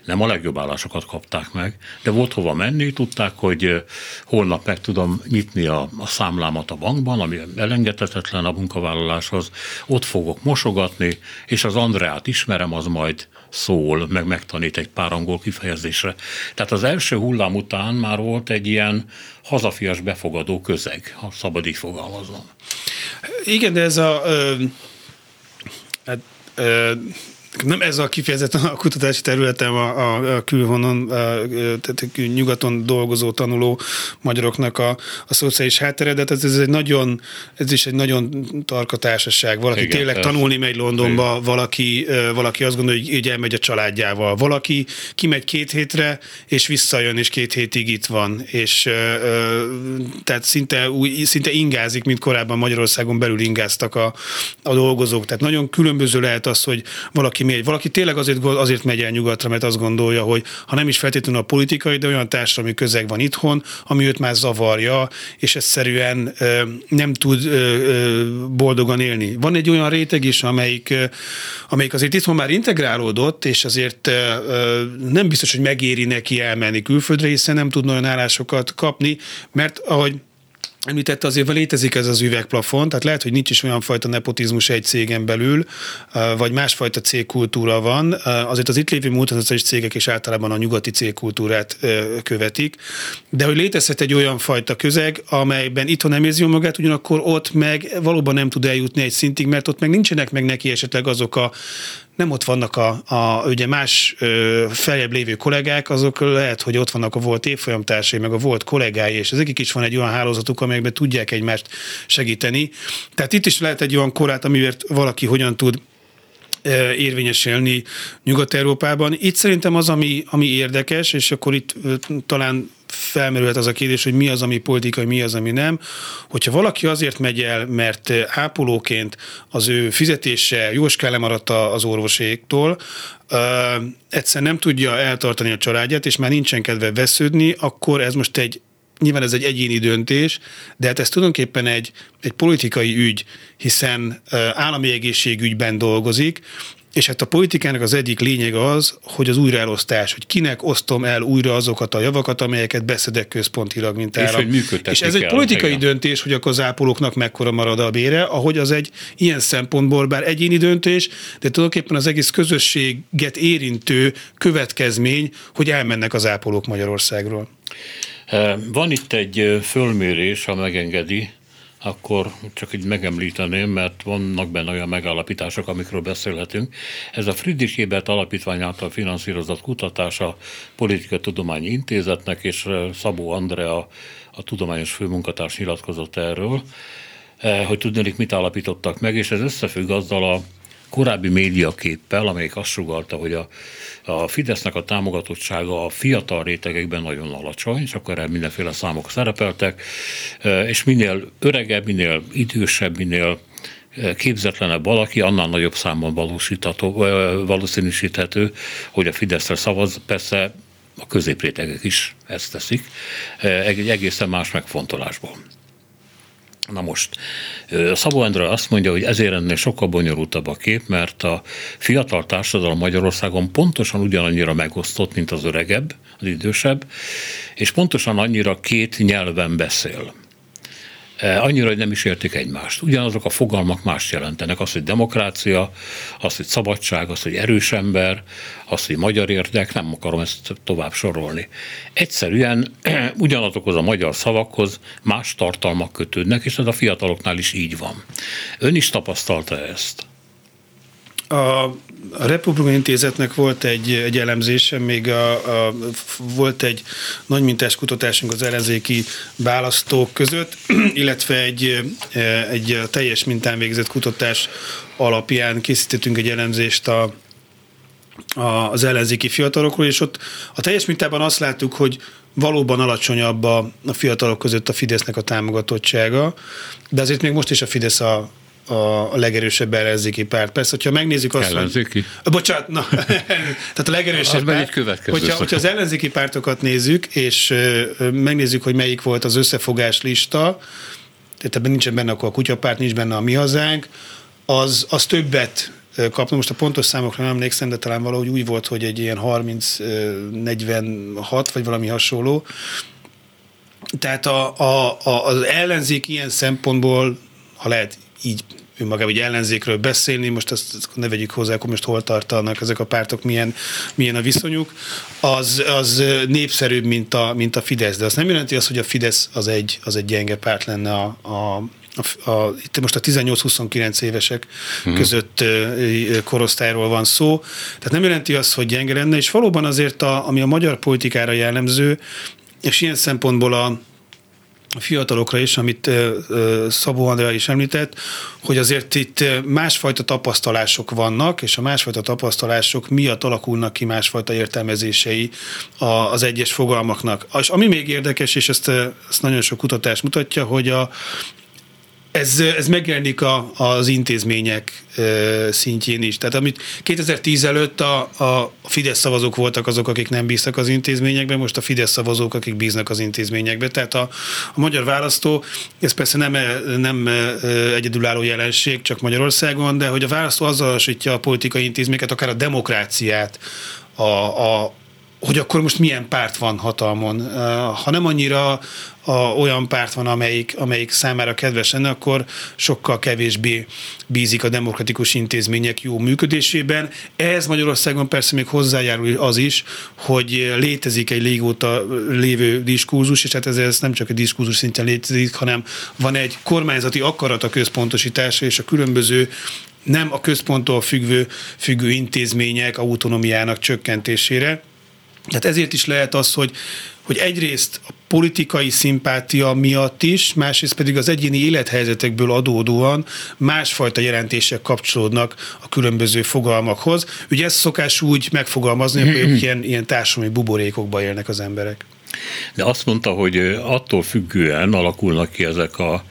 Speaker 2: nem a legjobb állásokat kapták meg, de volt hova menni, tudták, hogy holnap meg tudom nyitni a, a számlámat a bankban, ami elengedhetetlen a munkavállaláshoz, ott fogok mosogatni, és az Andreát ismerem, az majd szól, meg megtanít egy pár angol kifejezésre. Tehát az első hullám után már volt egy ilyen hazafias befogadó közeg, ha szabad így fogalmaznom.
Speaker 3: Igen, de ez a... Ö, hát, ö, nem ez a kifejezetten a kutatási területem a, a, a külhonon, a, tehát nyugaton dolgozó, tanuló magyaroknak a, a szociális háttere, de ez, ez egy nagyon, ez is egy nagyon tarka társaság. Valaki Igen, tényleg persze. tanulni megy Londonba, valaki, valaki azt gondolja, hogy elmegy a családjával. Valaki kimegy két hétre, és visszajön, és két hétig itt van. És tehát szinte, új, szinte ingázik, mint korábban Magyarországon belül ingáztak a, a dolgozók. Tehát nagyon különböző lehet az, hogy valaki megy. Valaki tényleg azért, azért megy el nyugatra, mert azt gondolja, hogy ha nem is feltétlenül a politikai, de olyan társadalmi közeg van itthon, ami őt már zavarja, és egyszerűen nem tud boldogan élni. Van egy olyan réteg is, amelyik, amelyik azért itthon már integrálódott, és azért nem biztos, hogy megéri neki elmenni külföldre, hiszen nem tud olyan állásokat kapni, mert ahogy Említette azért, hogy létezik ez az üvegplafon, tehát lehet, hogy nincs is olyan fajta nepotizmus egy cégen belül, vagy másfajta cégkultúra van. Azért az itt lévő multinacionális cégek is általában a nyugati cégkultúrát követik, de hogy létezhet egy olyan fajta közeg, amelyben itthon nem érzi magát, ugyanakkor ott meg valóban nem tud eljutni egy szintig, mert ott meg nincsenek meg neki esetleg azok a nem ott vannak a, a ugye más ö, feljebb lévő kollégák, azok lehet, hogy ott vannak a volt évfolyamtársai, meg a volt kollégái, és ezekik is van egy olyan hálózatuk, amelyekben tudják egymást segíteni. Tehát itt is lehet egy olyan korát, amiért valaki hogyan tud érvényesülni Nyugat-Európában. Itt szerintem az, ami, ami érdekes, és akkor itt talán felmerülhet az a kérdés, hogy mi az, ami politikai, mi az, ami nem. Hogyha valaki azért megy el, mert ápolóként az ő fizetése jóská lemaradt az orvoséktól, egyszer nem tudja eltartani a családját, és már nincsen kedve vesződni, akkor ez most egy nyilván ez egy egyéni döntés, de hát ez tulajdonképpen egy, egy politikai ügy, hiszen állami egészségügyben dolgozik, és hát a politikának az egyik lényeg az, hogy az újraelosztás, hogy kinek osztom el újra azokat a javakat, amelyeket beszedek központilag, mint állam. És, hogy és ez egy politikai helyen. döntés, hogy akkor az ápolóknak mekkora marad a bére, ahogy az egy ilyen szempontból, bár egyéni döntés, de tulajdonképpen az egész közösséget érintő következmény, hogy elmennek az ápolók Magyarországról.
Speaker 2: Van itt egy fölmérés, ha megengedi, akkor csak így megemlíteném, mert vannak benne olyan megállapítások, amikről beszélhetünk. Ez a Friedrich Ebert Alapítvány által finanszírozott kutatás a Politika Tudományi Intézetnek, és Szabó Andrea, a tudományos főmunkatárs nyilatkozott erről, hogy tudnék, mit állapítottak meg, és ez összefügg azzal a korábbi médiaképpel, amelyik azt sugalta, hogy a, a Fidesznek a támogatottsága a fiatal rétegekben nagyon alacsony, és akkor erre mindenféle számok szerepeltek, és minél öregebb, minél idősebb, minél képzetlenebb valaki, annál nagyobb számban valósítható, valószínűsíthető, hogy a Fideszre szavaz. Persze a középrétegek is ezt teszik, egy egészen más megfontolásból. Na most, Szabó Endre azt mondja, hogy ezért ennél sokkal bonyolultabb a kép, mert a fiatal társadalom Magyarországon pontosan ugyanannyira megosztott, mint az öregebb, az idősebb, és pontosan annyira két nyelven beszél. Eh, annyira, hogy nem is értik egymást. Ugyanazok a fogalmak más jelentenek. Az, hogy demokrácia, az, hogy szabadság, az, hogy erős ember, az, hogy magyar érdek, nem akarom ezt tovább sorolni. Egyszerűen ugyanazokhoz a magyar szavakhoz más tartalmak kötődnek, és ez a fiataloknál is így van. Ön is tapasztalta ezt?
Speaker 3: A, a Republika Intézetnek volt egy, egy elemzése, még a, a, volt egy nagy mintás kutatásunk az ellenzéki választók között, illetve egy, egy teljes mintán végzett kutatás alapján készítettünk egy elemzést a, a, az ellenzéki fiatalokról, és ott a teljes mintában azt láttuk, hogy valóban alacsonyabb a, a fiatalok között a Fidesznek a támogatottsága, de azért még most is a Fidesz a, a legerősebb ellenzéki párt. Persze, hogyha megnézzük azt,
Speaker 2: ellenzéki?
Speaker 3: Hogy... Bocsánat, na, tehát a legerősebb
Speaker 2: az párt,
Speaker 3: hogyha, hogyha az ellenzéki pártokat nézzük, és megnézzük, hogy melyik volt az összefogás lista, tehát ebben nincsen benne akkor a kutyapárt, nincs benne a mi hazánk, az, az többet kapna. Most a pontos számokra nem emlékszem, de talán valahogy úgy volt, hogy egy ilyen 30-46 vagy valami hasonló. Tehát a, a, a, az ellenzék ilyen szempontból, ha lehet így önmagában egy ellenzékről beszélni, most azt, azt ne vegyük hozzá, akkor most hol tartanak ezek a pártok, milyen, milyen a viszonyuk, az, az népszerűbb, mint a, mint a Fidesz. De azt nem jelenti azt, hogy a Fidesz az egy, az egy gyenge párt lenne a, a a, a, itt most a 18-29 évesek hmm. között korosztályról van szó. Tehát nem jelenti azt, hogy gyenge lenne, és valóban azért, a, ami a magyar politikára jellemző, és ilyen szempontból a fiatalokra is, amit Szabó Andrea is említett, hogy azért itt másfajta tapasztalások vannak, és a másfajta tapasztalások miatt alakulnak ki másfajta értelmezései az egyes fogalmaknak. És ami még érdekes, és ezt, ezt nagyon sok kutatás mutatja, hogy a, ez, ez megjelenik a, az intézmények szintjén is. Tehát amit 2010 előtt a, a Fidesz szavazók voltak azok, akik nem bíztak az intézményekbe, most a Fidesz szavazók, akik bíznak az intézményekbe. Tehát a, a magyar választó, ez persze nem, nem egyedülálló jelenség csak Magyarországon, de hogy a választó azzal a politikai intézményeket, akár a demokráciát, a, a, hogy akkor most milyen párt van hatalmon. Ha nem annyira a, olyan párt van, amelyik, amelyik számára kedves lenne, akkor sokkal kevésbé bízik a demokratikus intézmények jó működésében. Ehhez Magyarországon persze még hozzájárul az is, hogy létezik egy régóta lévő diskurzus, és hát ez, ez nem csak egy diskurzus szinten létezik, hanem van egy kormányzati akarat a központosításra, és a különböző nem a központtól függő, függő intézmények autonómiának csökkentésére. Tehát ezért is lehet az, hogy, hogy egyrészt a politikai szimpátia miatt is, másrészt pedig az egyéni élethelyzetekből adódóan másfajta jelentések kapcsolódnak a különböző fogalmakhoz. Ugye ezt szokás úgy megfogalmazni, hogy ilyen, ilyen társadalmi buborékokba élnek az emberek.
Speaker 2: De azt mondta, hogy attól függően alakulnak ki ezek a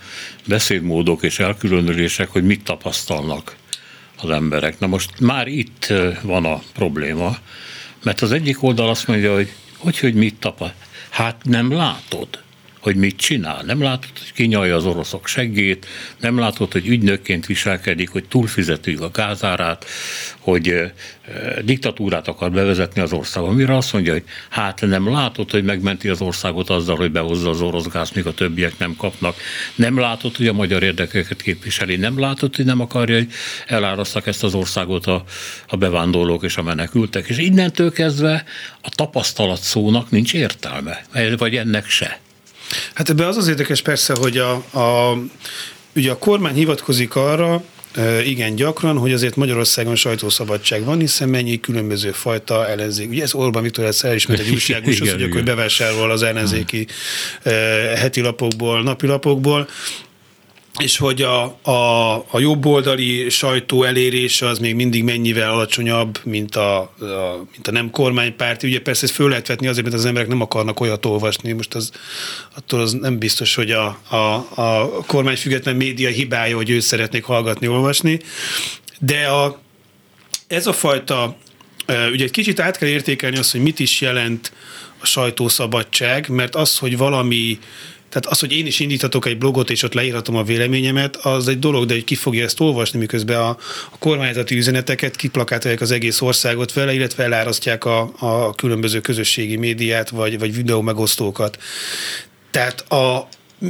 Speaker 2: beszédmódok és elkülönülések, hogy mit tapasztalnak az emberek. Na most már itt van a probléma, mert az egyik oldal azt mondja, hogy hogy, hogy mit tapad? Hát nem látod hogy mit csinál. Nem látod, hogy kinyalja az oroszok seggét, nem látod, hogy ügynökként viselkedik, hogy túlfizetődik a gázárát, hogy diktatúrát akar bevezetni az országban. Mire azt mondja, hogy hát nem látod, hogy megmenti az országot azzal, hogy behozza az orosz gáz, míg a többiek nem kapnak. Nem látod, hogy a magyar érdekeket képviseli. Nem látod, hogy nem akarja, hogy elárasztak ezt az országot a, a bevándorlók és a menekültek. És innentől kezdve a tapasztalat szónak nincs értelme, vagy ennek se.
Speaker 3: Hát ebben az az érdekes persze, hogy a, a, ugye a kormány hivatkozik arra, igen gyakran, hogy azért Magyarországon sajtószabadság van, hiszen mennyi különböző fajta ellenzék. Ugye ez Orbán Viktor ezt elismert egy újságos, hogy akkor bevásárol az ellenzéki heti lapokból, napilapokból, és hogy a, a, a jobboldali sajtó elérése az még mindig mennyivel alacsonyabb, mint a, a, mint a nem kormánypárti. Ugye persze ezt föl lehet vetni azért, mert az emberek nem akarnak olyat olvasni. Most az, attól az nem biztos, hogy a, a, a kormány független média hibája, hogy őt szeretnék hallgatni, olvasni. De a, ez a fajta, ugye egy kicsit át kell értékelni azt, hogy mit is jelent sajtószabadság, mert az, hogy valami tehát az, hogy én is indíthatok egy blogot, és ott leírhatom a véleményemet, az egy dolog, de hogy ki fogja ezt olvasni, miközben a, a kormányzati üzeneteket kiplakátolják az egész országot vele, illetve elárasztják a, a különböző közösségi médiát, vagy, vagy videó megosztókat. Tehát a,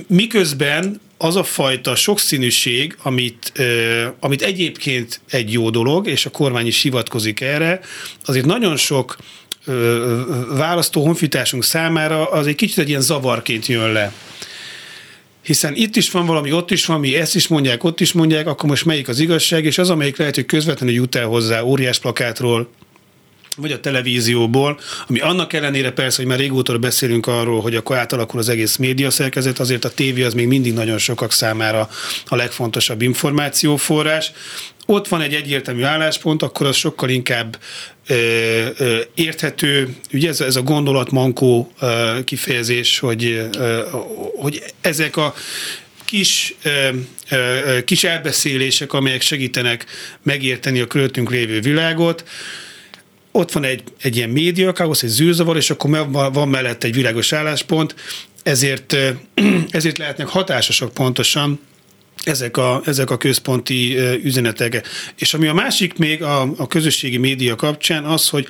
Speaker 3: miközben az a fajta sokszínűség, amit, ö, amit egyébként egy jó dolog, és a kormány is hivatkozik erre, azért nagyon sok választó honfitársunk számára az egy kicsit egy ilyen zavarként jön le. Hiszen itt is van valami, ott is van, mi ezt is mondják, ott is mondják, akkor most melyik az igazság, és az, amelyik lehet, hogy közvetlenül jut el hozzá óriás plakátról, vagy a televízióból, ami annak ellenére persze, hogy már régóta beszélünk arról, hogy akkor átalakul az egész média szerkezet, azért a tévé az még mindig nagyon sokak számára a legfontosabb információforrás. Ott van egy egyértelmű álláspont, akkor az sokkal inkább ö, ö, érthető, ugye ez, ez a gondolatmankó ö, kifejezés, hogy, ö, hogy ezek a kis, ö, ö, kis elbeszélések, amelyek segítenek megérteni a körülöttünk lévő világot, ott van egy, egy ilyen média, káosz, egy zűrzavar, és akkor van mellett egy világos álláspont, ezért, ezért lehetnek hatásosak pontosan ezek a, ezek a központi üzenetek. És ami a másik még a, a közösségi média kapcsán az, hogy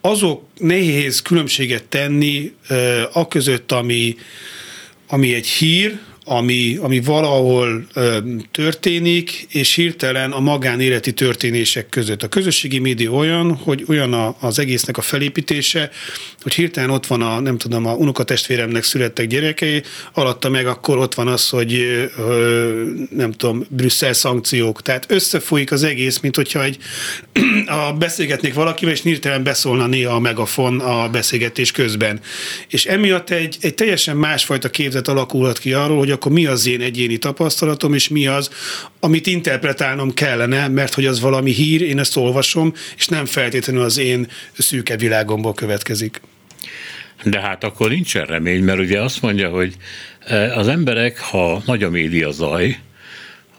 Speaker 3: azok nehéz különbséget tenni a között, ami, ami egy hír, ami, ami valahol ö, történik, és hirtelen a magánéleti történések között. A közösségi média olyan, hogy olyan a, az egésznek a felépítése, hogy hirtelen ott van a, nem tudom, a unokatestvéremnek születtek gyerekei, alatta meg akkor ott van az, hogy ö, nem tudom, Brüsszel szankciók. Tehát összefolyik az egész, mint hogyha egy, a beszélgetnék valakivel, és hirtelen beszólna néha a megafon a beszélgetés közben. És emiatt egy, egy teljesen másfajta képzet alakulhat ki arról, hogy akkor mi az én egyéni tapasztalatom, és mi az, amit interpretálnom kellene, mert hogy az valami hír, én ezt olvasom, és nem feltétlenül az én szűke világomból következik.
Speaker 2: De hát akkor nincsen remény, mert ugye azt mondja, hogy e, az emberek, ha nagy a média zaj,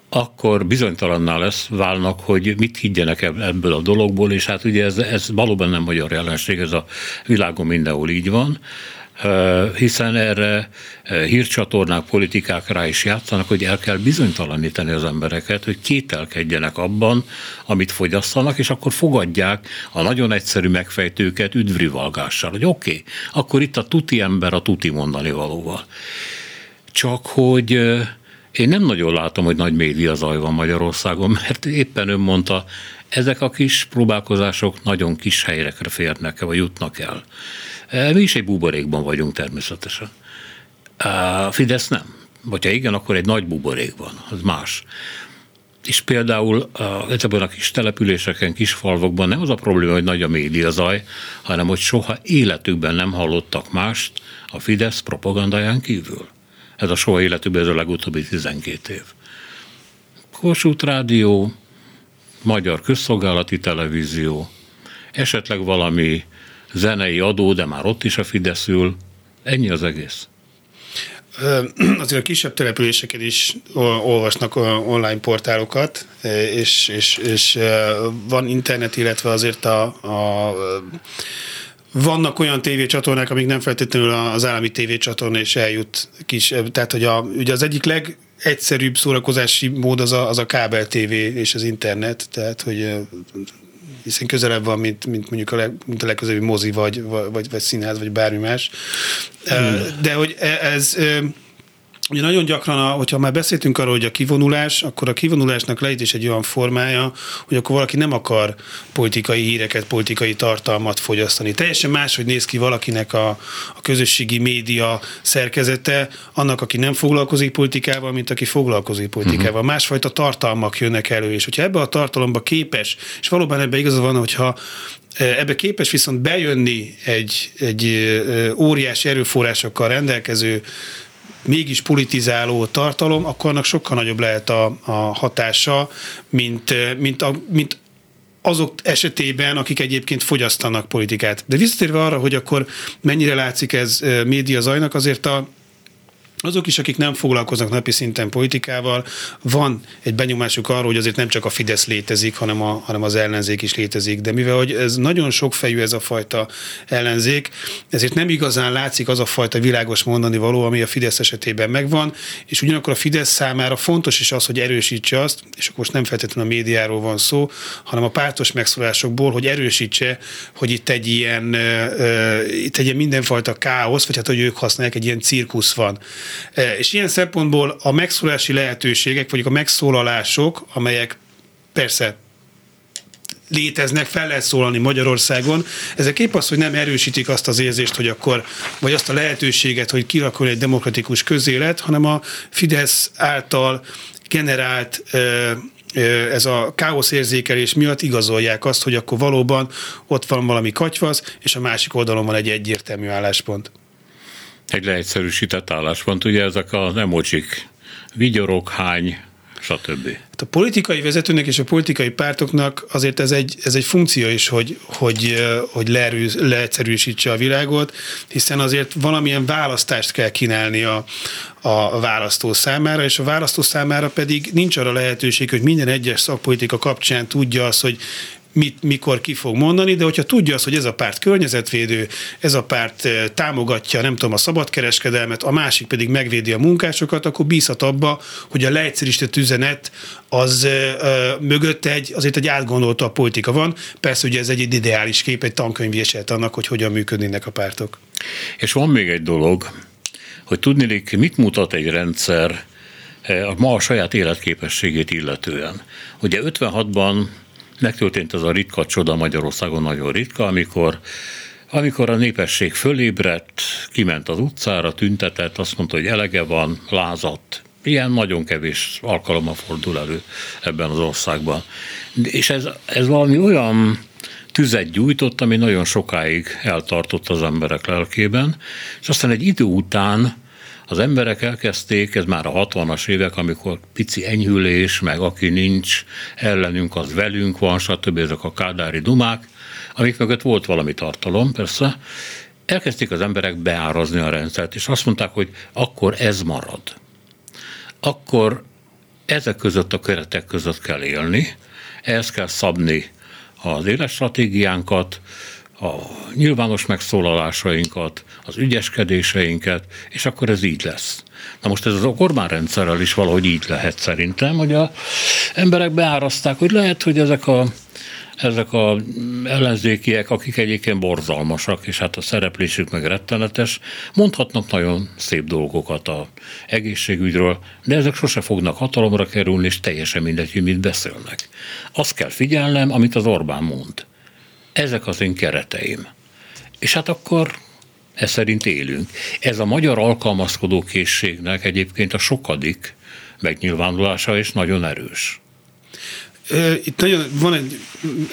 Speaker 2: akkor bizonytalanná lesz, válnak, hogy mit higgyenek ebből a dologból, és hát ugye ez, ez valóban nem magyar jelenség, ez a világon mindenhol így van, hiszen erre hírcsatornák, politikák rá is játszanak, hogy el kell bizonytalanítani az embereket, hogy kételkedjenek abban, amit fogyasztanak, és akkor fogadják a nagyon egyszerű megfejtőket üdvrivalgással, hogy oké, okay, akkor itt a tuti ember a tuti mondani valóval. Csak hogy én nem nagyon látom, hogy nagy média zaj van Magyarországon, mert éppen ön mondta, ezek a kis próbálkozások nagyon kis helyekre férnek vagy jutnak el. E, mi is egy buborékban vagyunk természetesen. A Fidesz nem. Vagy ha igen, akkor egy nagy buborékban, az más. És például ezekben a kis településeken, kis falvakban nem az a probléma, hogy nagy a média zaj, hanem hogy soha életükben nem hallottak mást a Fidesz propagandáján kívül. Ez a soha életükben ez a legutóbbi 12 év. Kossuth Rádió, Magyar Közszolgálati Televízió, esetleg valami zenei adó, de már ott is a Fidesz ül. Ennyi az egész.
Speaker 3: Azért a kisebb településeken is olvasnak online portálokat, és, és, és van internet, illetve azért a, a vannak olyan tévécsatornák, amik nem feltétlenül az állami tévécsatorna és eljut kis, tehát hogy a, ugye az egyik legegyszerűbb szórakozási mód az a, az a kábel tévé és az internet, tehát hogy hiszen közelebb van, mint, mint mondjuk a, leg, mint a legközelebbi mozi, vagy, vagy, vagy színház, vagy bármi más. Hmm. De hogy e, ez Ugye nagyon gyakran, hogyha már beszéltünk arról, hogy a kivonulás, akkor a kivonulásnak lehet is egy olyan formája, hogy akkor valaki nem akar politikai híreket, politikai tartalmat fogyasztani. Teljesen máshogy néz ki valakinek a, a közösségi média szerkezete, annak, aki nem foglalkozik politikával, mint aki foglalkozik politikával. Uh-huh. Másfajta tartalmak jönnek elő, és hogyha ebbe a tartalomba képes, és valóban ebbe igaz van, hogyha ebbe képes viszont bejönni egy, egy óriási erőforrásokkal rendelkező mégis politizáló tartalom, akkor annak sokkal nagyobb lehet a, a hatása, mint, mint, a, mint azok esetében, akik egyébként fogyasztanak politikát. De visszatérve arra, hogy akkor mennyire látszik ez média zajnak, azért a azok is, akik nem foglalkoznak napi szinten politikával, van egy benyomásuk arról, hogy azért nem csak a Fidesz létezik, hanem, a, hanem az ellenzék is létezik. De mivel hogy ez nagyon sokfejű ez a fajta ellenzék, ezért nem igazán látszik az a fajta világos mondani való, ami a Fidesz esetében megvan, és ugyanakkor a Fidesz számára fontos is az, hogy erősítse azt, és akkor most nem feltétlenül a médiáról van szó, hanem a pártos megszólásokból, hogy erősítse, hogy itt egy ilyen, itt egy ilyen mindenfajta káosz, vagy hát hogy ők használják, egy ilyen cirkusz van. E, és ilyen szempontból a megszólási lehetőségek, vagy a megszólalások, amelyek persze léteznek, fel lehet szólalni Magyarországon. Ezek épp az, hogy nem erősítik azt az érzést, hogy akkor, vagy azt a lehetőséget, hogy kirakol egy demokratikus közélet, hanem a Fidesz által generált e, e, ez a káosz érzékelés miatt igazolják azt, hogy akkor valóban ott van valami katyvasz, és a másik oldalon van egy egyértelmű álláspont
Speaker 2: egy leegyszerűsített álláspont, ugye ezek az emojik, vigyorok, hány, stb.
Speaker 3: Hát a politikai vezetőnek és a politikai pártoknak azért ez egy, ez egy funkció is, hogy, hogy, hogy leerőz, leegyszerűsítse a világot, hiszen azért valamilyen választást kell kínálni a, a választó számára, és a választó számára pedig nincs arra lehetőség, hogy minden egyes szakpolitika kapcsán tudja azt, hogy mit, mikor ki fog mondani, de hogyha tudja azt, hogy ez a párt környezetvédő, ez a párt eh, támogatja, nem tudom, a szabadkereskedelmet, a másik pedig megvédi a munkásokat, akkor bízhat abba, hogy a leegyszerűsített üzenet az ö, eh, eh, mögött egy, azért egy átgondolta a politika van. Persze ugye ez egy ideális kép, egy tankönyv annak, hogy hogyan működnének a pártok.
Speaker 2: És van még egy dolog, hogy tudnék, mit mutat egy rendszer ma a saját életképességét illetően. Ugye 56-ban megtörtént ez a ritka csoda Magyarországon nagyon ritka, amikor amikor a népesség fölébredt, kiment az utcára, tüntetett, azt mondta, hogy elege van, lázadt. Ilyen nagyon kevés alkalommal fordul elő ebben az országban. És ez, ez valami olyan tüzet gyújtott, ami nagyon sokáig eltartott az emberek lelkében, és aztán egy idő után az emberek elkezdték, ez már a 60-as évek, amikor pici enyhülés, meg aki nincs ellenünk, az velünk van, stb. ezek a kádári dumák, amik mögött volt valami tartalom, persze, elkezdték az emberek beárazni a rendszert, és azt mondták, hogy akkor ez marad. Akkor ezek között a keretek között kell élni, ehhez kell szabni az életstratégiánkat, a nyilvános megszólalásainkat, az ügyeskedéseinket, és akkor ez így lesz. Na most ez az Orbán rendszerrel is valahogy így lehet szerintem, hogy a emberek beáraszták, hogy lehet, hogy ezek a ezek a ellenzékiek, akik egyébként borzalmasak, és hát a szereplésük meg rettenetes, mondhatnak nagyon szép dolgokat a egészségügyről, de ezek sose fognak hatalomra kerülni, és teljesen mindegy, hogy mit beszélnek. Azt kell figyelnem, amit az Orbán mond. Ezek az én kereteim. És hát akkor ez szerint élünk. Ez a magyar alkalmazkodó készségnek egyébként a sokadik megnyilvánulása, és nagyon erős.
Speaker 3: Itt nagyon, van egy,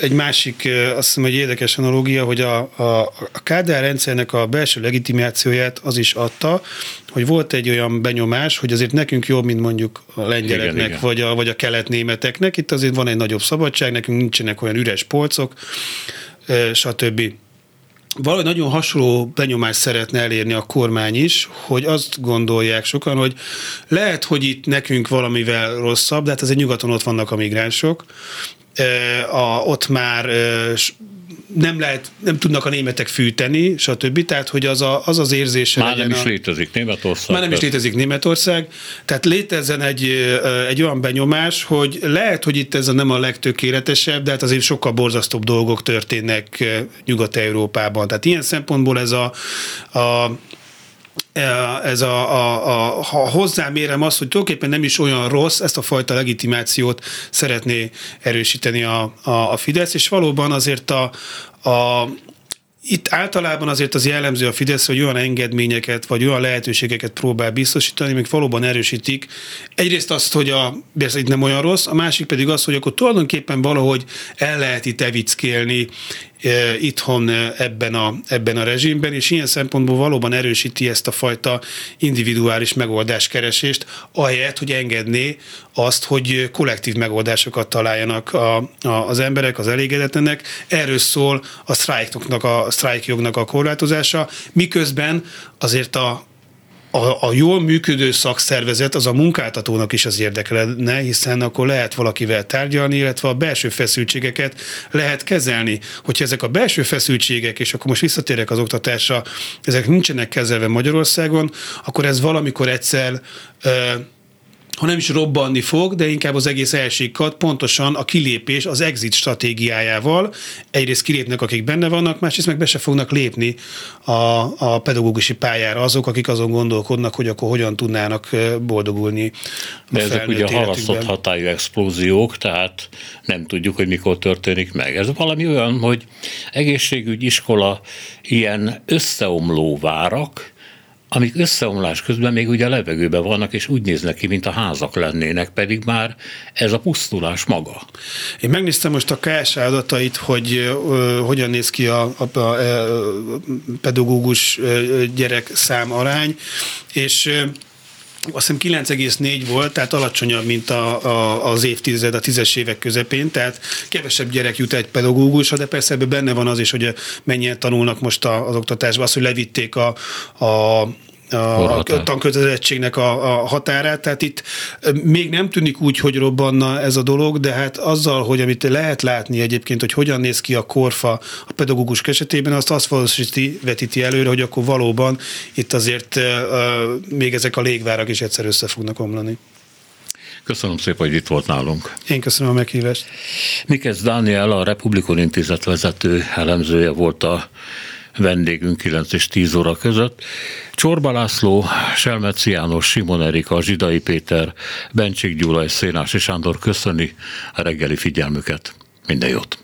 Speaker 3: egy másik, azt hiszem, egy érdekes analógia, hogy a, a, a Kádár rendszernek a belső legitimációját az is adta, hogy volt egy olyan benyomás, hogy azért nekünk jobb, mint mondjuk a lengyeleknek, igen, igen. Vagy, a, vagy a keletnémeteknek. Itt azért van egy nagyobb szabadság, nekünk nincsenek olyan üres polcok, stb. Valahogy nagyon hasonló benyomást szeretne elérni a kormány is, hogy azt gondolják sokan, hogy lehet, hogy itt nekünk valamivel rosszabb, de hát azért nyugaton ott vannak a migránsok, a, ott már nem lehet, nem tudnak a németek fűteni, stb. Tehát, hogy az a, az, az érzése
Speaker 2: Már nem is a, létezik Németország.
Speaker 3: Már nem is létezik Németország. Tehát létezzen egy, egy olyan benyomás, hogy lehet, hogy itt ez a nem a legtökéletesebb, de hát azért sokkal borzasztóbb dolgok történnek Nyugat-Európában. Tehát ilyen szempontból ez a, a ez a, a, a, ha hozzám érem azt, hogy tulajdonképpen nem is olyan rossz, ezt a fajta legitimációt szeretné erősíteni a, a, a Fidesz, és valóban azért a, a, itt általában azért az jellemző a Fidesz, hogy olyan engedményeket, vagy olyan lehetőségeket próbál biztosítani, amik valóban erősítik. Egyrészt azt, hogy a itt nem olyan rossz, a másik pedig az, hogy akkor tulajdonképpen valahogy el lehet itt evickélni E, itthon ebben a, ebben a rezsimben, és ilyen szempontból valóban erősíti ezt a fajta individuális megoldáskeresést, ahelyett, hogy engedné azt, hogy kollektív megoldásokat találjanak a, a, az emberek, az elégedetlenek. Erről szól a sztrájkoknak, a sztrájkjognak a korlátozása, miközben azért a, a, a jól működő szakszervezet az a munkáltatónak is az érdekelne, hiszen akkor lehet valakivel tárgyalni, illetve a belső feszültségeket lehet kezelni. Hogyha ezek a belső feszültségek, és akkor most visszatérek az oktatásra, ezek nincsenek kezelve Magyarországon, akkor ez valamikor egyszer ha nem is robbanni fog, de inkább az egész elsikad, pontosan a kilépés az exit stratégiájával. Egyrészt kilépnek, akik benne vannak, másrészt meg be se fognak lépni a, a pedagógusi pályára azok, akik azon gondolkodnak, hogy akkor hogyan tudnának boldogulni.
Speaker 2: De ezek ugye halasztott hatályú explóziók, tehát nem tudjuk, hogy mikor történik meg. Ez valami olyan, hogy egészségügy, iskola, ilyen összeomló várak, amik összeomlás közben még ugye a levegőben vannak, és úgy néznek ki, mint a házak lennének, pedig már ez a pusztulás maga.
Speaker 3: Én megnéztem most a KS adatait, hogy uh, hogyan néz ki a, a, a, a pedagógus gyerek szám arány, és azt hiszem 9,4 volt, tehát alacsonyabb, mint a, a, az évtized, a tízes évek közepén, tehát kevesebb gyerek jut egy pedagógusra, de persze ebben benne van az is, hogy mennyien tanulnak most az oktatásban, az, hogy levitték a, a a, a tankötelezettségnek a, a határát. Tehát itt még nem tűnik úgy, hogy robbanna ez a dolog, de hát azzal, hogy amit lehet látni egyébként, hogy hogyan néz ki a korfa a pedagógus esetében, azt azt valósíti, vetíti előre, hogy akkor valóban itt azért uh, még ezek a légvárak is egyszer össze fognak omlani.
Speaker 2: Köszönöm szépen, hogy itt volt nálunk.
Speaker 3: Én köszönöm a meghívást.
Speaker 2: Mikesz Dániel, a Republikon Intézet vezető elemzője volt a vendégünk 9 és 10 óra között. Csorba László, Selmeci János, Simon Erika, Zsidai Péter, Bencsik Gyula és Szénási Sándor köszöni a reggeli figyelmüket. Minden jót!